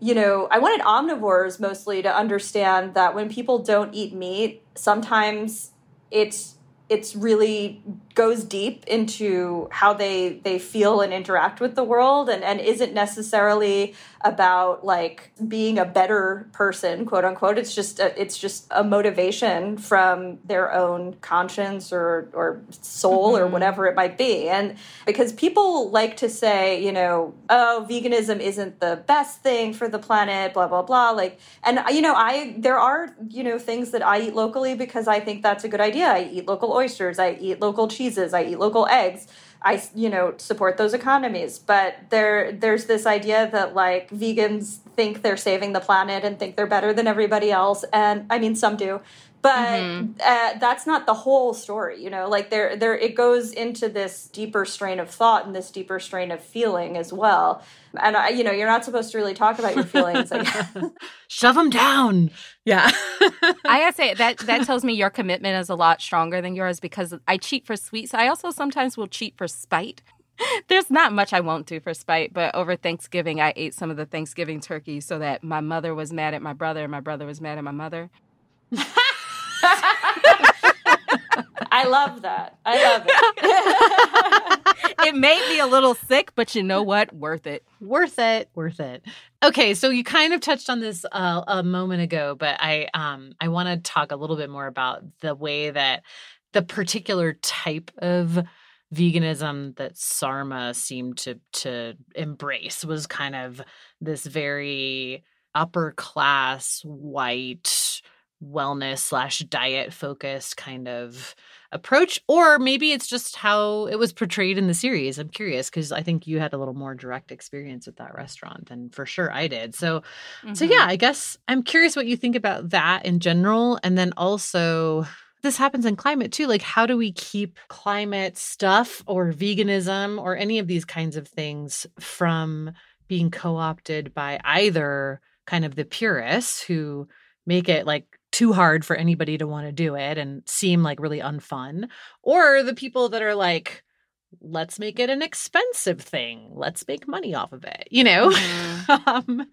you know I wanted omnivores mostly to understand that when people don't eat meat, sometimes it's it's really goes deep into how they they feel and interact with the world and and isn't necessarily about like being a better person quote unquote. It's just a, it's just a motivation from their own conscience or or soul mm-hmm. or whatever it might be. And because people like to say you know oh veganism isn't the best thing for the planet blah blah blah. Like and you know i there are you know things that i eat locally because i think that's a good idea. I eat local oysters. I eat local cheeses i eat local eggs I you know support those economies, but there there's this idea that like vegans think they're saving the planet and think they're better than everybody else, and I mean some do, but mm-hmm. uh, that's not the whole story you know? Like there there it goes into this deeper strain of thought and this deeper strain of feeling as well. And I, you know you're not supposed to really talk about your feelings like [laughs] [laughs] shove them down! Yeah. I [laughs] gotta say that that tells me your commitment is a lot stronger than yours because i cheat for sweets. I also sometimes will cheat for spite. There's not much I won't do for spite, but over Thanksgiving, I ate some of the Thanksgiving turkey so that my mother was mad at my brother and my brother was mad at my mother. I love that. I love it. [laughs] it made me a little sick, but you know what? Worth it. Worth it. Worth it. Okay, so you kind of touched on this uh, a moment ago, but I um I want to talk a little bit more about the way that the particular type of veganism that Sarma seemed to to embrace was kind of this very upper class white wellness slash diet focused kind of approach or maybe it's just how it was portrayed in the series i'm curious because i think you had a little more direct experience with that restaurant than for sure i did so mm-hmm. so yeah i guess i'm curious what you think about that in general and then also this happens in climate too like how do we keep climate stuff or veganism or any of these kinds of things from being co-opted by either kind of the purists who make it like too hard for anybody to want to do it and seem like really unfun, or the people that are like, let's make it an expensive thing. Let's make money off of it, you know? Mm-hmm. [laughs] um,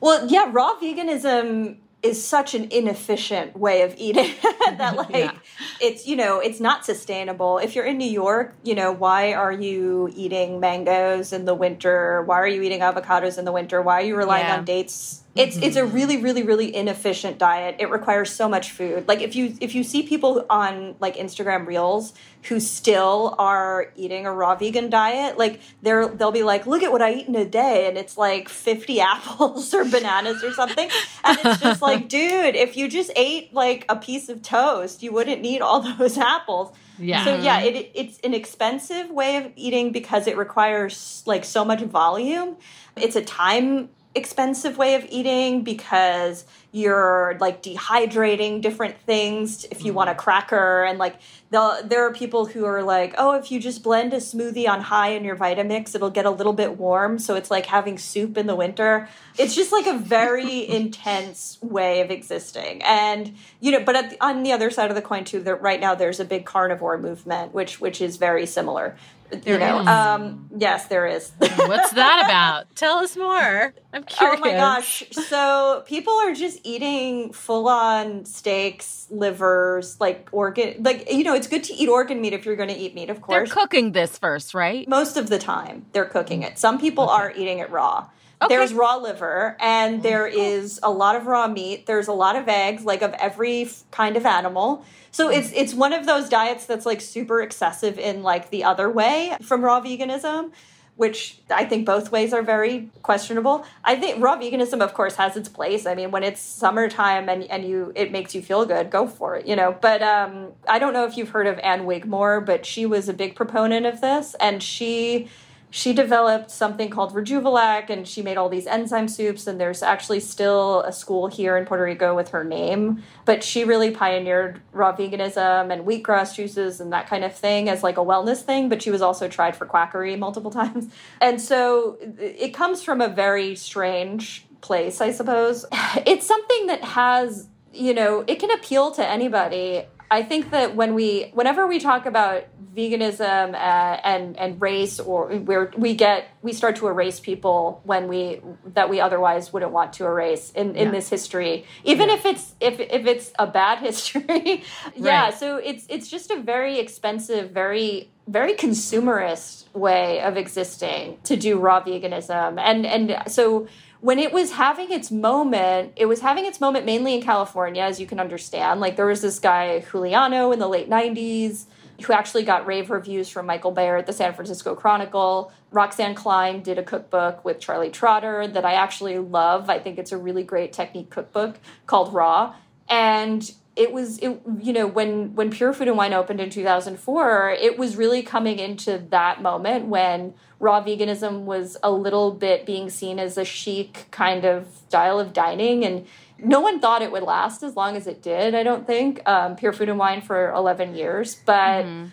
well, yeah, raw veganism is such an inefficient way of eating [laughs] that [laughs] like yeah. it's you know it's not sustainable if you're in new york you know why are you eating mangoes in the winter why are you eating avocados in the winter why are you relying yeah. on dates it's mm-hmm. it's a really really really inefficient diet it requires so much food like if you if you see people on like instagram reels who still are eating a raw vegan diet like they're they'll be like look at what i eat in a day and it's like 50 [laughs] apples or bananas or something and it's just like [laughs] dude if you just ate like a piece of toast you wouldn't need all [laughs] those apples yeah. So yeah, it, it's an expensive way of eating because it requires like so much volume. It's a time expensive way of eating because you're like dehydrating different things if you want a mm-hmm. cracker and like the, there are people who are like oh if you just blend a smoothie on high in your vitamix it'll get a little bit warm so it's like having soup in the winter it's just like a very [laughs] intense way of existing and you know but the, on the other side of the coin too that right now there's a big carnivore movement which which is very similar there you know, um, yes, there is. What's that [laughs] about? Tell us more. I'm curious. Oh my gosh! So people are just eating full-on steaks, livers, like organ. Like you know, it's good to eat organ meat if you're going to eat meat. Of course, they're cooking this first, right? Most of the time, they're cooking it. Some people okay. are eating it raw. Okay. There's raw liver, and oh, there is a lot of raw meat. There's a lot of eggs, like of every kind of animal. So hmm. it's it's one of those diets that's like super excessive in like the other way from raw veganism, which I think both ways are very questionable. I think raw veganism of course has its place. I mean, when it's summertime and and you it makes you feel good, go for it, you know. But um I don't know if you've heard of Ann Wigmore, but she was a big proponent of this and she she developed something called Rejuvelac and she made all these enzyme soups and there's actually still a school here in Puerto Rico with her name. But she really pioneered raw veganism and wheatgrass juices and that kind of thing as like a wellness thing but she was also tried for quackery multiple [laughs] times. And so it comes from a very strange place I suppose. [sighs] It's something that has you know it can appeal to anybody. I think that when we, whenever we talk about veganism uh, and and race, or where we get, we start to erase people when we that we otherwise wouldn't want to erase in in yeah. this history, even yeah. if it's if if it's a bad [laughs] history. yeah, right. so it's it's just a very expensive, very very consumerist way of existing to do raw veganism, and and so when it was having its moment, it was having its moment mainly in California, as you can understand. Like there was this guy, Juliano, in the late 90s, who actually got rave reviews from Michael Bauer at the San Francisco Chronicle. Roxanne Klein did a cookbook with Charlie Trotter that I actually love. I think it's a really great technique cookbook called Raw. And it was it you know when when Pure Food and Wine opened in 2004, it was really coming into that moment when raw veganism was a little bit being seen as a chic kind of style of dining and no one thought it would last as long as it did i don't think um, pure food and wine for 11 years but mm-hmm.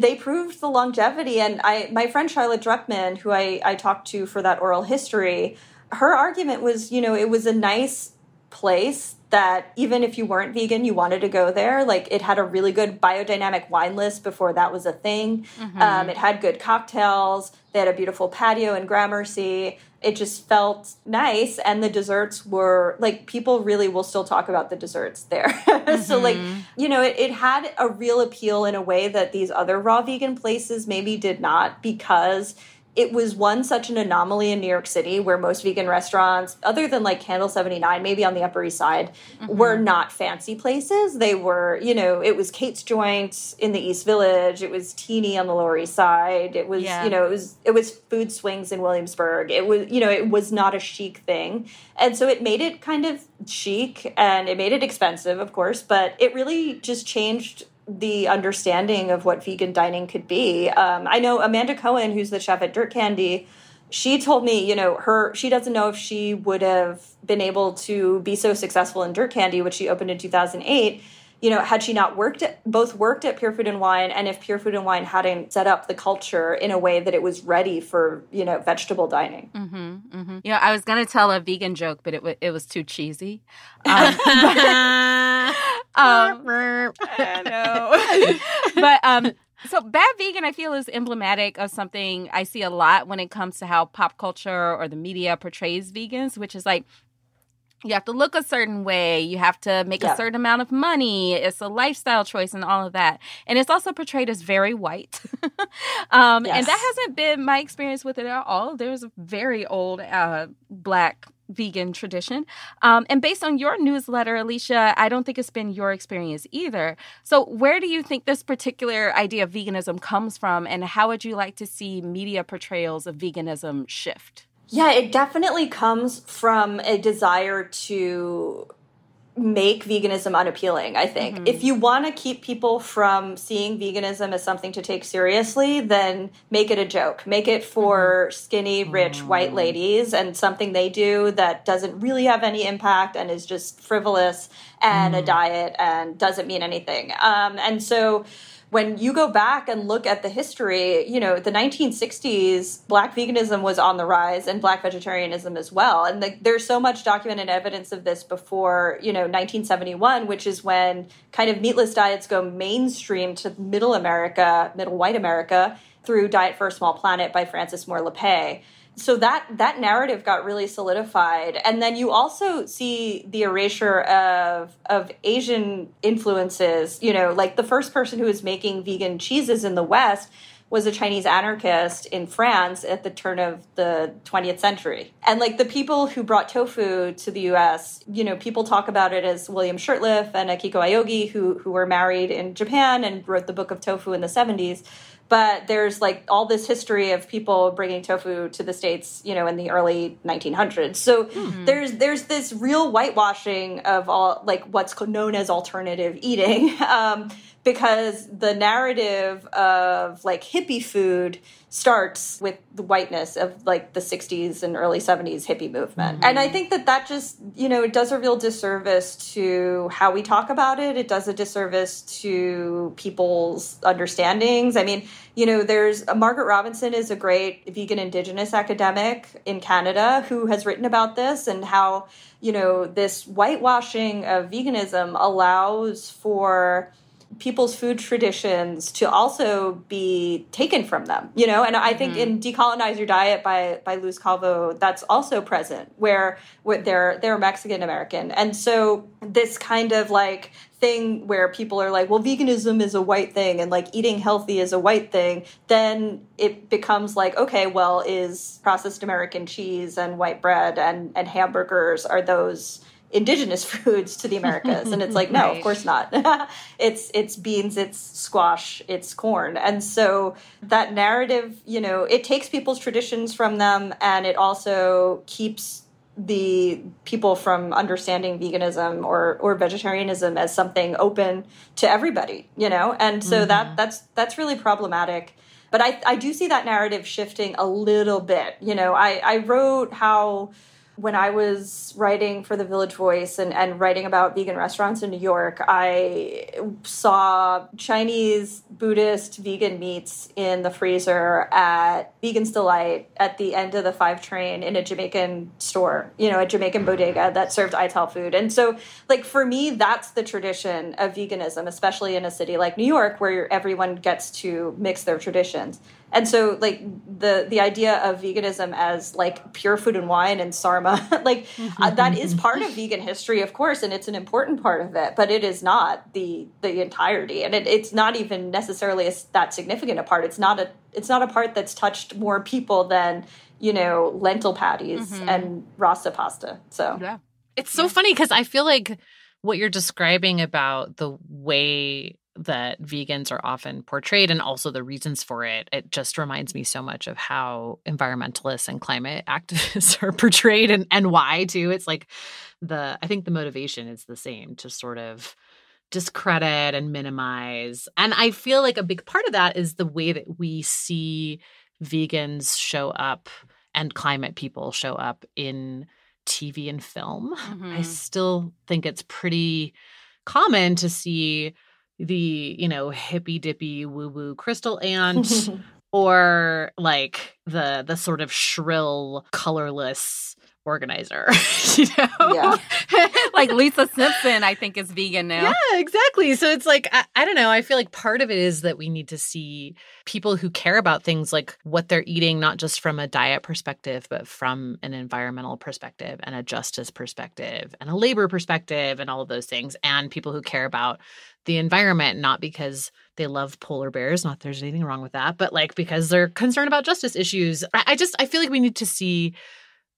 they proved the longevity and i my friend charlotte druckman who I, I talked to for that oral history her argument was you know it was a nice place that even if you weren't vegan, you wanted to go there. Like it had a really good biodynamic wine list before that was a thing. Mm-hmm. Um, it had good cocktails. They had a beautiful patio in Gramercy. It just felt nice, and the desserts were like people really will still talk about the desserts there. [laughs] Mm-hmm. so like you know, it, it had a real appeal in a way that these other raw vegan places maybe did not because it was one such an anomaly in New York City where most vegan restaurants, other than like Candle 79, maybe on the Upper East Side, mm-hmm. were not fancy places. They were, you know, it was Kate's Joint in the East Village, it was Teany on the Lower East Side, it was, yeah. you know, it was it was Foodswings in Williamsburg. It was, you know, it was not a chic thing. And so it made it kind of chic and it made it expensive, of course, but it really just changed the understanding of what vegan dining could be. Um, I know Amanda Cohen, who's the chef at Dirt Candy, she told me, you know, her she doesn't know if she would have been able to be so successful in Dirt Candy, which she opened in 2008 you know, had she not worked at both worked at Pure Food and Wine, and if Pure Food and Wine hadn't set up the culture in a way that it was ready for, you know, vegetable dining. Mm-hmm, mm-hmm. You know, I was gonna tell a vegan joke, but it w- it was too cheesy. Um, [laughs] but, um, [laughs] I know. [laughs] but um, so bad vegan, I feel, is emblematic of something I see a lot when it comes to how pop culture or the media portrays vegans, which is like you have to look a certain way you have to make yeah. a certain amount of money it's a lifestyle choice and all of that and it's also portrayed as very white [laughs] um, yes. and that hasn't been my experience with it at all there's a very old uh, black vegan tradition. Um, and based on your newsletter, Alicia, I don't think it's been your experience either. So, where do you think this particular idea of veganism comes from, and how would you like to see media portrayals of veganism shift? Yeah, it definitely comes from a desire to make veganism unappealing, I think. Mm-hmm. If you want to keep people from seeing veganism as something to take seriously, then make it a joke. Make it for mm-hmm. skinny, rich mm-hmm. white ladies and something they do that doesn't really have any impact and is just frivolous and a mm. diet and doesn't mean anything. Um, and so when you go back and look at the history, you know, the 1960s, black veganism was on the rise and black vegetarianism as well. And the, there's so much documented evidence of this before, you know, 1971, which is when kind of meatless diets go mainstream to middle America, middle white America, through Diet for a Small Planet by Frances Moore Lappé so that that narrative got really solidified. And then you also see the erasure of of asian influences you know like the first person who was making vegan cheeses in the west was a chinese anarchist in france at the turn of the 20th century. And like the people who brought tofu to the us you know people talk about it as william shurtleff and akiko aoyagi who who were married in japan and wrote the book of tofu in the 70s but there's like all this history of people bringing tofu to the states you know in the early 1900s so mm-hmm. there's there's this real whitewashing of all like what's known as alternative eating [laughs] um, because the narrative of like hippie food starts with the whiteness of like the 60s and early 70s hippie movement. Mm-hmm. And I think that that just, you know, it does a real disservice to how we talk about it. It does a disservice to people's understandings. I mean, you know, there's uh, Margaret Robinson is a great vegan indigenous academic in Canada who has written about this and how, you know, this whitewashing of veganism allows for people's food traditions to also be taken from them you know and i think mm-hmm. in decolonize your diet by by luz calvo that's also present where, where they're they're mexican american and so this kind of like thing where people are like well veganism is a white thing and like eating healthy is a white thing then it becomes like okay well is processed american cheese and white bread and and hamburgers are those indigenous [laughs] foods to the Americas. And it's like, no, right. of course not. [laughs] it's it's beans, it's squash, it's corn. And so that narrative, you know, it takes people's traditions from them and it also keeps the people from understanding veganism or or vegetarianism as something open to everybody, you know? And so mm-hmm. that that's that's really problematic. But I, I do see that narrative shifting a little bit. You know, I, I wrote how when I was writing for the Village Voice and, and writing about vegan restaurants in New York, I saw Chinese, Buddhist, vegan meats in the freezer at Vegan's Delight at the end of the five train in a Jamaican store, you know, a Jamaican bodega that served ital food. And so, like, for me, that's the tradition of veganism, especially in a city like New York where everyone gets to mix their traditions and so like the the idea of veganism as like pure food and wine and sarma [laughs] like uh, that is [laughs] part of vegan history of course and it's an important part of it but it is not the the entirety and it, it's not even necessarily a, that significant a part it's not a it's not a part that's touched more people than you know lentil patties mm-hmm. and rasta pasta so yeah it's so yeah. funny because i feel like what you're describing about the way that vegans are often portrayed and also the reasons for it. It just reminds me so much of how environmentalists and climate [laughs] activists are portrayed and, and why too. It's like the i think the motivation is the same to sort of discredit and minimize. And i feel like a big part of that is the way that we see vegans show up and climate people show up in tv and film. Mm-hmm. i still think it's pretty common to see the you know hippy dippy woo woo crystal ant [laughs] or like the the sort of shrill colorless organizer. [laughs] you know? Yeah. [laughs] like Lisa Simpson, I think, is vegan now. Yeah, exactly. So it's like, I, I, don't know. I feel like part of it is that we need to see people who care about things like what they're eating, not just from a diet perspective, but from an environmental perspective and a justice perspective and a labor perspective and all of those things. And people who care about the environment, not because they love polar bears, not there's anything wrong with that, but like because they're concerned about justice issues. I, I just, I feel like we need to see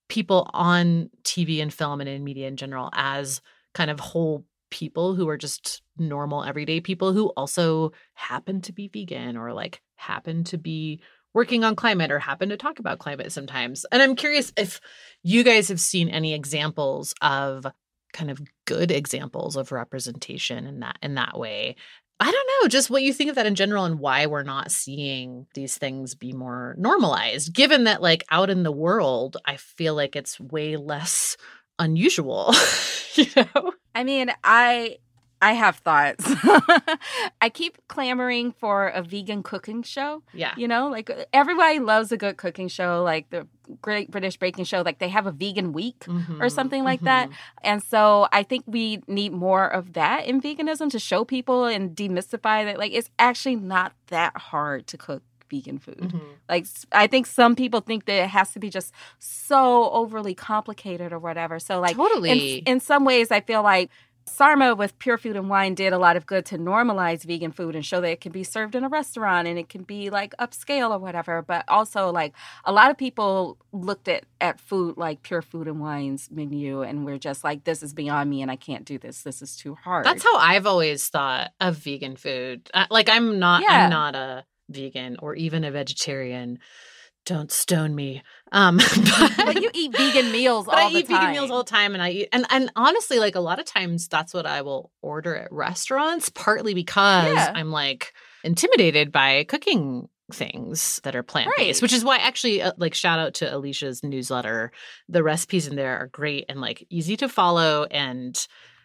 people on TV and film and in media in general as kind of whole people who are just normal everyday people who also happen to be vegan or like happen to be working on climate or happen to talk about climate sometimes. And I'm curious if you guys have seen any examples of kind of good examples of representation in that in that way I don't know, just what you think of that in general and why we're not seeing these things be more normalized, given that, like, out in the world, I feel like it's way less unusual, [laughs] you know? I mean, I I have thoughts. [laughs] I keep clamoring for a vegan cooking show. Yeah. You know, like everybody loves a good cooking show, like the Great British Baking Show. Like they have a vegan week mm-hmm. or something like mm-hmm. that. And so I think we need more of that in veganism to show people and demystify that, like, it's actually not that hard to cook vegan food. Mm-hmm. Like I think some people think that it has to be just so overly complicated or whatever. So like totally in, in some ways I feel like Sarma with Pure Food and Wine did a lot of good to normalize vegan food and show that it can be served in a restaurant and it can be like upscale or whatever. But also, like a lot of people looked at at food like Pure Food and Wine's menu and we're just like, this is beyond me and I can't do this. This is too hard. That's how I've always thought of vegan food. Uh, like I'm not, yeah. I'm not a vegan or even a vegetarian don't stone me. Um, [laughs] but, but you eat vegan meals [laughs] all I eat vegan meals all the time, and I eat and and honestly, like a lot of times, that's what I will order at restaurants. Partly because yeah. I'm like intimidated by cooking things that are plant based, right. which is why actually, uh, like, shout out to Alicia's newsletter. The recipes in there are great and like easy to follow and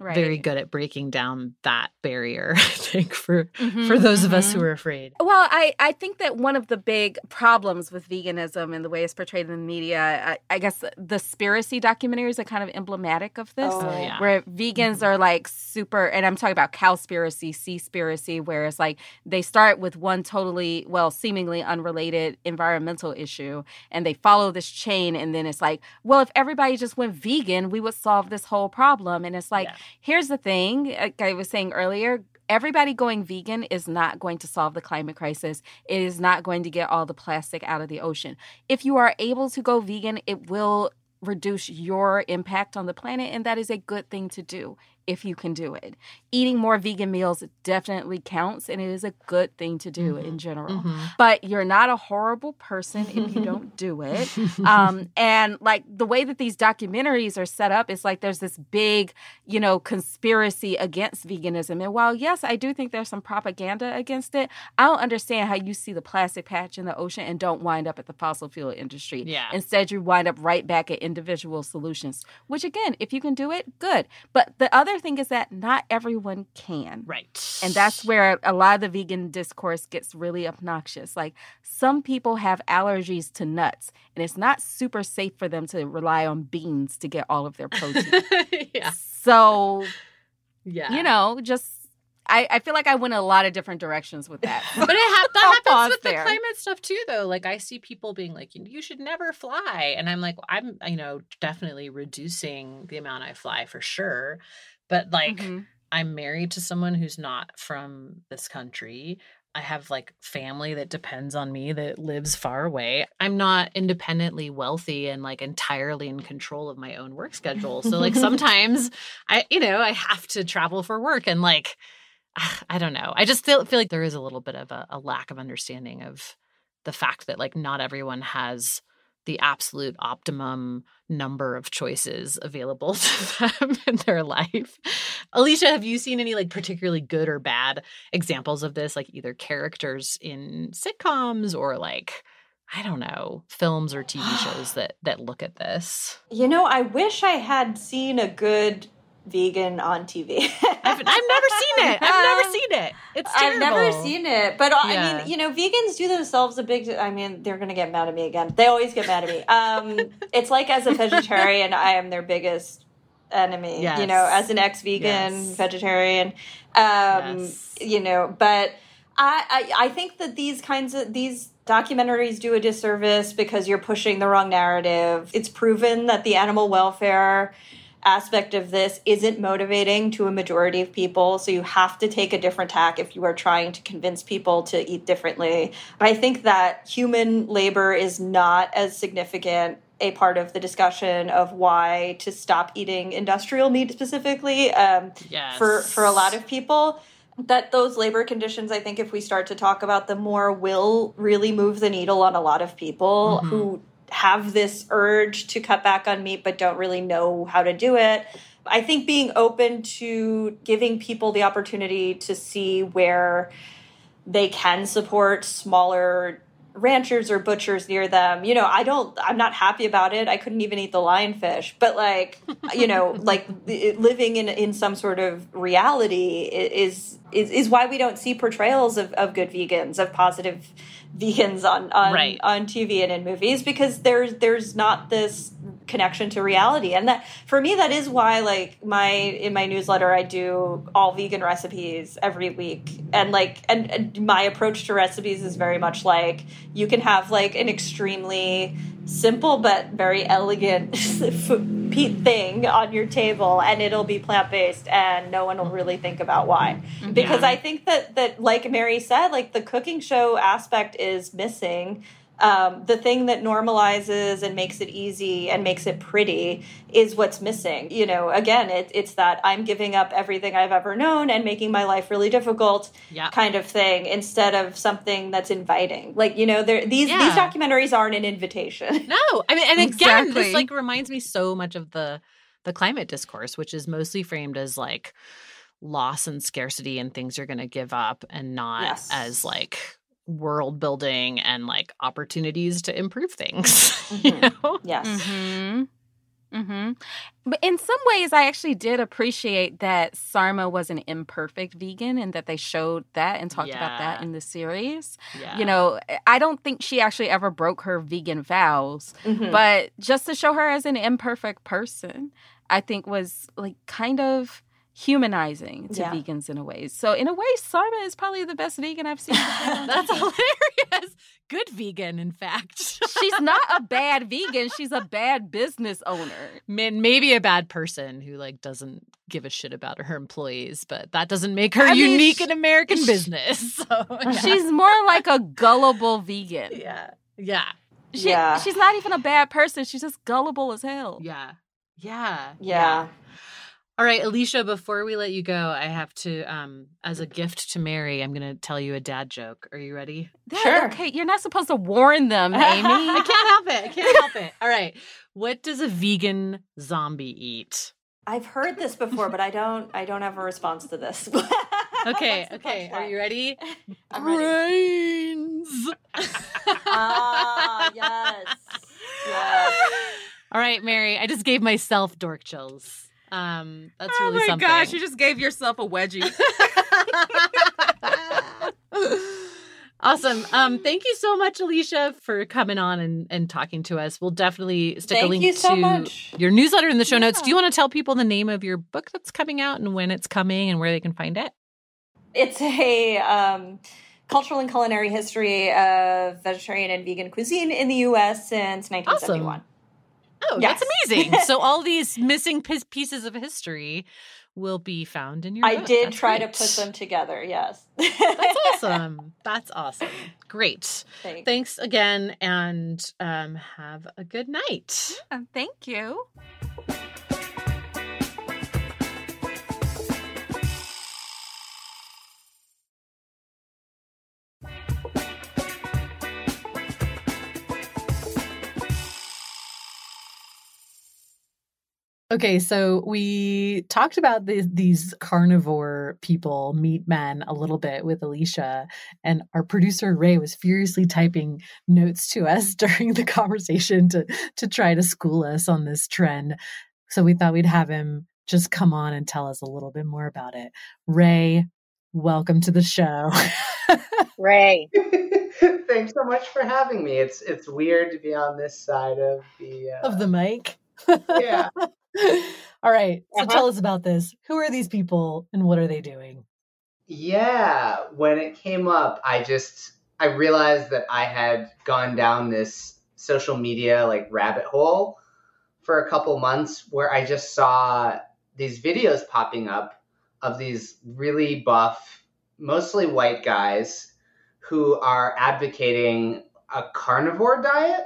right. very good at breaking down that barrier, [laughs] I think, for mm-hmm, for those mm-hmm. of us who mm-hmm. are afraid. Well, I, I think that one of the big problems with veganism and the way it's portrayed in the media, I, I guess the Spiracy documentaries are kind of emblematic of this, oh, yeah. where vegans mm-hmm. are like super, and I'm talking about cowspiracy, seaspiracy, where it's like they start with one totally, well, seemingly unrelated environmental issue, and they follow this chain, and then it's like, well, if everybody just went vegan, we would solve this whole problem. And it's like, yeah Here's the thing, like I was saying earlier, everybody going vegan is not going to solve the climate crisis. It is not going to get all the plastic out of the ocean. If you are able to go vegan, it will reduce your impact on the planet, and that is a good thing to do if you can do it. Eating more vegan meals definitely counts and it is a good thing to do mm-hmm. in general. Mm-hmm. But you're not a horrible person if you don't [laughs] do it. Um, and like the way that these documentaries are set up, it's like there's this big, you know, conspiracy against veganism. And while, yes, I do think there's some propaganda against it, I don't understand how you see the plastic patch in the ocean and don't wind up at the fossil fuel industry. Yeah. Instead, you wind up right back at individual solutions, which again, if you can do it, good. But the other thing is that not everyone can. Right. And that's where a lot of the vegan discourse gets really obnoxious. Like some people have allergies to nuts, and it's not super safe for them to rely on beans to get all of their protein. [laughs] yeah. So, yeah. You know, just I, I, feel like I went a lot of different directions with that. [laughs] but it ha- that [laughs] happens with there. the climate stuff too, though. Like I see people being like, "You should never fly," and I'm like, I'm you know definitely reducing the amount I fly for sure. But like mm-hmm. I'm married to someone who's not from this country. I have like family that depends on me that lives far away. I'm not independently wealthy and like entirely in control of my own work schedule. So like [laughs] sometimes I you know, I have to travel for work and like [sighs] I don't know. I just feel, feel like there is a little bit of a, a lack of understanding of the fact that like not everyone has the absolute optimum number of choices available [laughs] to them in their life. Alicia, have you seen any like particularly good or bad examples of this, like either characters in sitcoms or like I don't know, films or TV shows [gasps] that that look at this? You know, I wish I had seen a good vegan on TV. I've, I've never seen it. I've never Um, seen it. It's terrible. I've never seen it, but uh, I mean, you know, vegans do themselves a big. I mean, they're gonna get mad at me again. They always get mad at me. Um, [laughs] it's like as a vegetarian, I am their biggest enemy. You know, as an ex-vegan Yes. vegetarian, um, Yes. you know, but I, I I think that these kinds of these documentaries do a disservice because you're pushing the wrong narrative. It's proven that the animal welfare aspect of this isn't motivating to a majority of people. So you have to take a different tack if you are trying to convince people to eat differently. But I think that human labor is not as significant a part of the discussion of why to stop eating industrial meat specifically um, Yes. for for a lot of people that those labor conditions i think if we start to talk about them more will really move the needle on a lot of people Mhm. who have this urge to cut back on meat but don't really know how to do it. I think being open to giving people the opportunity to see where they can support smaller ranchers or butchers near them. You know i don't i'm not happy about it. I couldn't even eat the lionfish. But like you know [laughs] like living in in some sort of reality is is is why we don't see portrayals of, of good vegans of positive vegans on on Right. on TV and in movies because there's there's not this connection to reality. And that for me that is why like my in my newsletter I do all vegan recipes every week. And like and, and my approach to recipes is very much like you can have like an extremely simple but very elegant [laughs] thing on your table and it'll be plant-based and no one will really think about why. Mm-hmm. Because Yeah. i think that that like mary said like the cooking show aspect is missing um, the thing that normalizes and makes it easy and makes it pretty is what's missing you know again it, it's that i'm giving up everything i've ever known and making my life really difficult Yeah. kind of thing instead of something that's inviting like you know there these Yeah. these documentaries aren't an invitation No, I mean, and again, Exactly. this like reminds me so much of the the climate discourse, which is mostly framed as like loss and scarcity and things you're going to give up, and not Yes. as like world building and like opportunities to improve things. [laughs] you Mhm. know? yes Mm-hmm. Mm-hmm. But in some ways, I actually did appreciate that Sarma was an imperfect vegan and that they showed that and talked about that in the series. Yeah. You know, I don't think she actually ever broke her vegan vows, Mhm. but just to show her as an imperfect person, I think was like kind of humanizing to Yeah. vegans in a way. So in a way, Sarma is probably the best vegan I've seen. [laughs] [laughs] That's hilarious. Good vegan, in fact. She's not a [laughs] bad vegan. She's a bad business owner. Man, maybe a bad person who like doesn't give a shit about her employees, but that doesn't make her I mean, unique in American sh- business. So yeah. She's more like a gullible vegan. yeah, yeah, She, Yeah. She's not even a bad person. She's just gullible as hell. yeah, yeah, yeah All right, Alicia, before we let you go, I have to, um, as a gift to Mary, I'm going to tell you a dad joke. Are you ready? That- Sure. Okay, you're not supposed to warn them, [laughs] Amy. I can't help it. I can't help it. All right. What does a vegan zombie eat? I've heard this before, but I don't. I don't have a response to this. [laughs] Okay, What's the okay. Are you ready? [laughs] I'm ready. Brains. Ah, yes, yes. All right, Mary. I just gave myself dork chills. Um, that's oh really my something. gosh, you just gave yourself a wedgie. [laughs] awesome. Um, thank you so much, Alicia, for coming on and, and talking to us. We'll definitely stick a link you so to much. your newsletter in the show notes. Do you want to tell people the name of your book that's coming out and when it's coming and where they can find it? It's a um, cultural and culinary history of vegetarian and vegan cuisine in the U.S. since 1971. Oh, Yes. that's amazing. so [laughs] all these missing pie- pieces of history will be found in your I book. did That's try to put them together. Yes, That's [laughs] awesome. That's awesome. Great. Thanks. Thanks again and um, have a good night. Uh, Thank you. Okay, so we talked about the, these carnivore people, meat men, a little bit with Alicia, and our producer Ray was furiously typing notes to us [laughs] during the conversation to to try to school us on this trend. So we thought we'd have him just come on and tell us a little bit more about it. Ray, welcome to the show. [laughs] Ray. [laughs] Thanks so much for having me. It's it's weird to be on this side of the uh... of the mic. yeah. [laughs] All right. So uh-huh. tell us about this. Who are these people and what are they doing? Yeah, when it came up, I just I realized that I had gone down this social media like rabbit hole for a couple months where I just saw these videos popping up of these really buff, mostly white guys who are advocating a carnivore diet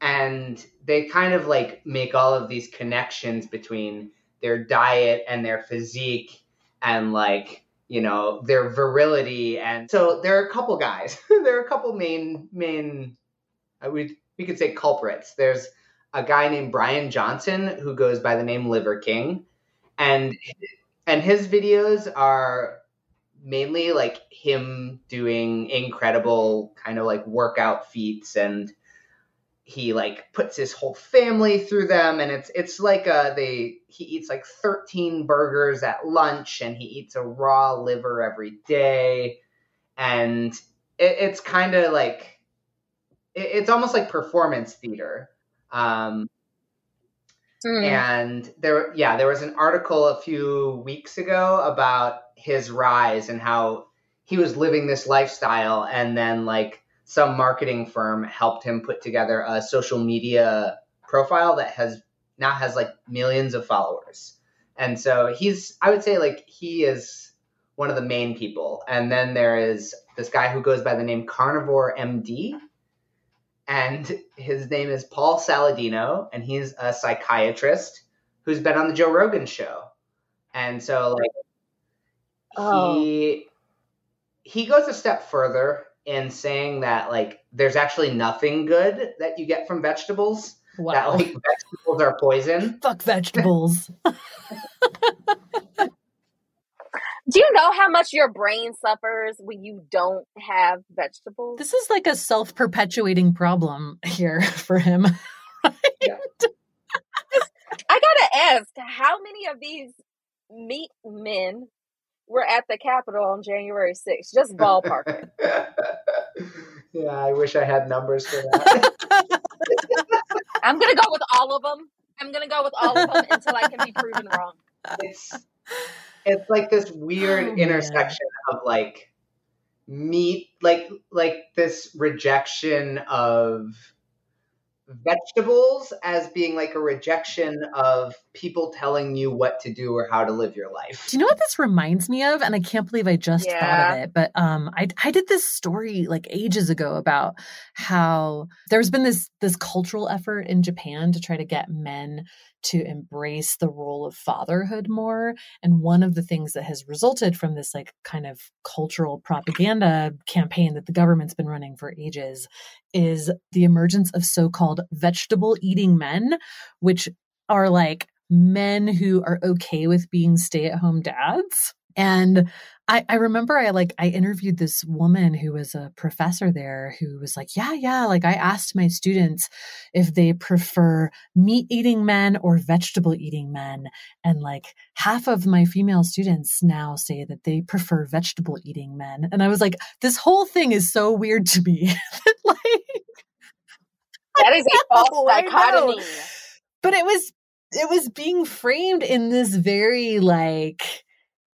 and they kind of like make all of these connections between their diet and their physique and like you know their virility and so there are a couple guys. [laughs] There are a couple main main uh, we we could say culprits. There's a guy named Brian Johnson who goes by the name Liver King and and his videos are mainly like him doing incredible kind of like workout feats and he like puts his whole family through them and it's it's like uh they he eats like 13 burgers at lunch and he eats a raw liver every day and it, it's kind of like it, it's almost like performance theater um mm. and there yeah there was an article a few weeks ago about his rise and how he was living this lifestyle and then like some marketing firm helped him put together a social media profile that has now has like millions of followers. And so he's I would say like he is one of the main people. And then there is this guy who goes by the name Carnivore MD. And his name is Paul Saladino, and he's a psychiatrist who's been on the Joe Rogan show. And so like oh. he he goes a step further in saying that like there's actually nothing good that you get from vegetables. Wow. That like vegetables are poison. Fuck vegetables. [laughs] Do you know how much your brain suffers when you don't have vegetables? This is like a self perpetuating problem here [laughs] for him. Right? Yeah. I gotta ask, how many of these meat men were at the Capitol on January 6th. Just ballpark. [laughs] yeah, I wish I had numbers for that. [laughs] I'm going to go with all of them. I'm going to go with all of them until I can be proven wrong. It's, it's like this weird oh, intersection of like meat, like like this rejection of vegetables as being like a rejection of people telling you what to do or how to live your life. Do you know what this reminds me of? And I can't believe I just yeah. thought of it. But um I I did this story like ages ago about how there's been this this cultural effort in Japan to try to get men to embrace the role of fatherhood more. And one of the things that has resulted from this, like, kind of cultural propaganda campaign that the government's been running for ages is the emergence of so called vegetable eating men, which are like men who are okay with being stay at home dads. And I, I remember I like I interviewed this woman who was a professor there who was like, yeah, yeah. Like I asked my students if they prefer meat eating men or vegetable eating men. And like half of my female students now say that they prefer vegetable eating men. And I was like, this whole thing is so weird to me. [laughs] like that is a [laughs] false dichotomy. But it was it was being framed in this very like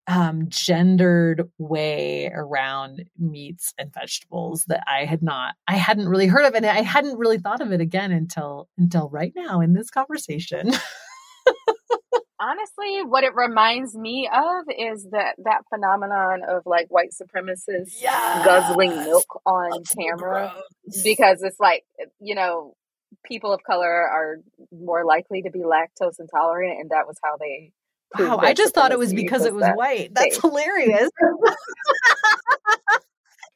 um, gendered way around meats and vegetables that I had not, I hadn't really heard of, and I hadn't really thought of it again until until right now in this conversation. Honestly, what it reminds me of is that that phenomenon of like white supremacists yes! guzzling milk on That's camera so because it's like you know people of color are more likely to be lactose intolerant, and that was how they Wow, I just thought it was because it was that white. That's hilarious. [laughs]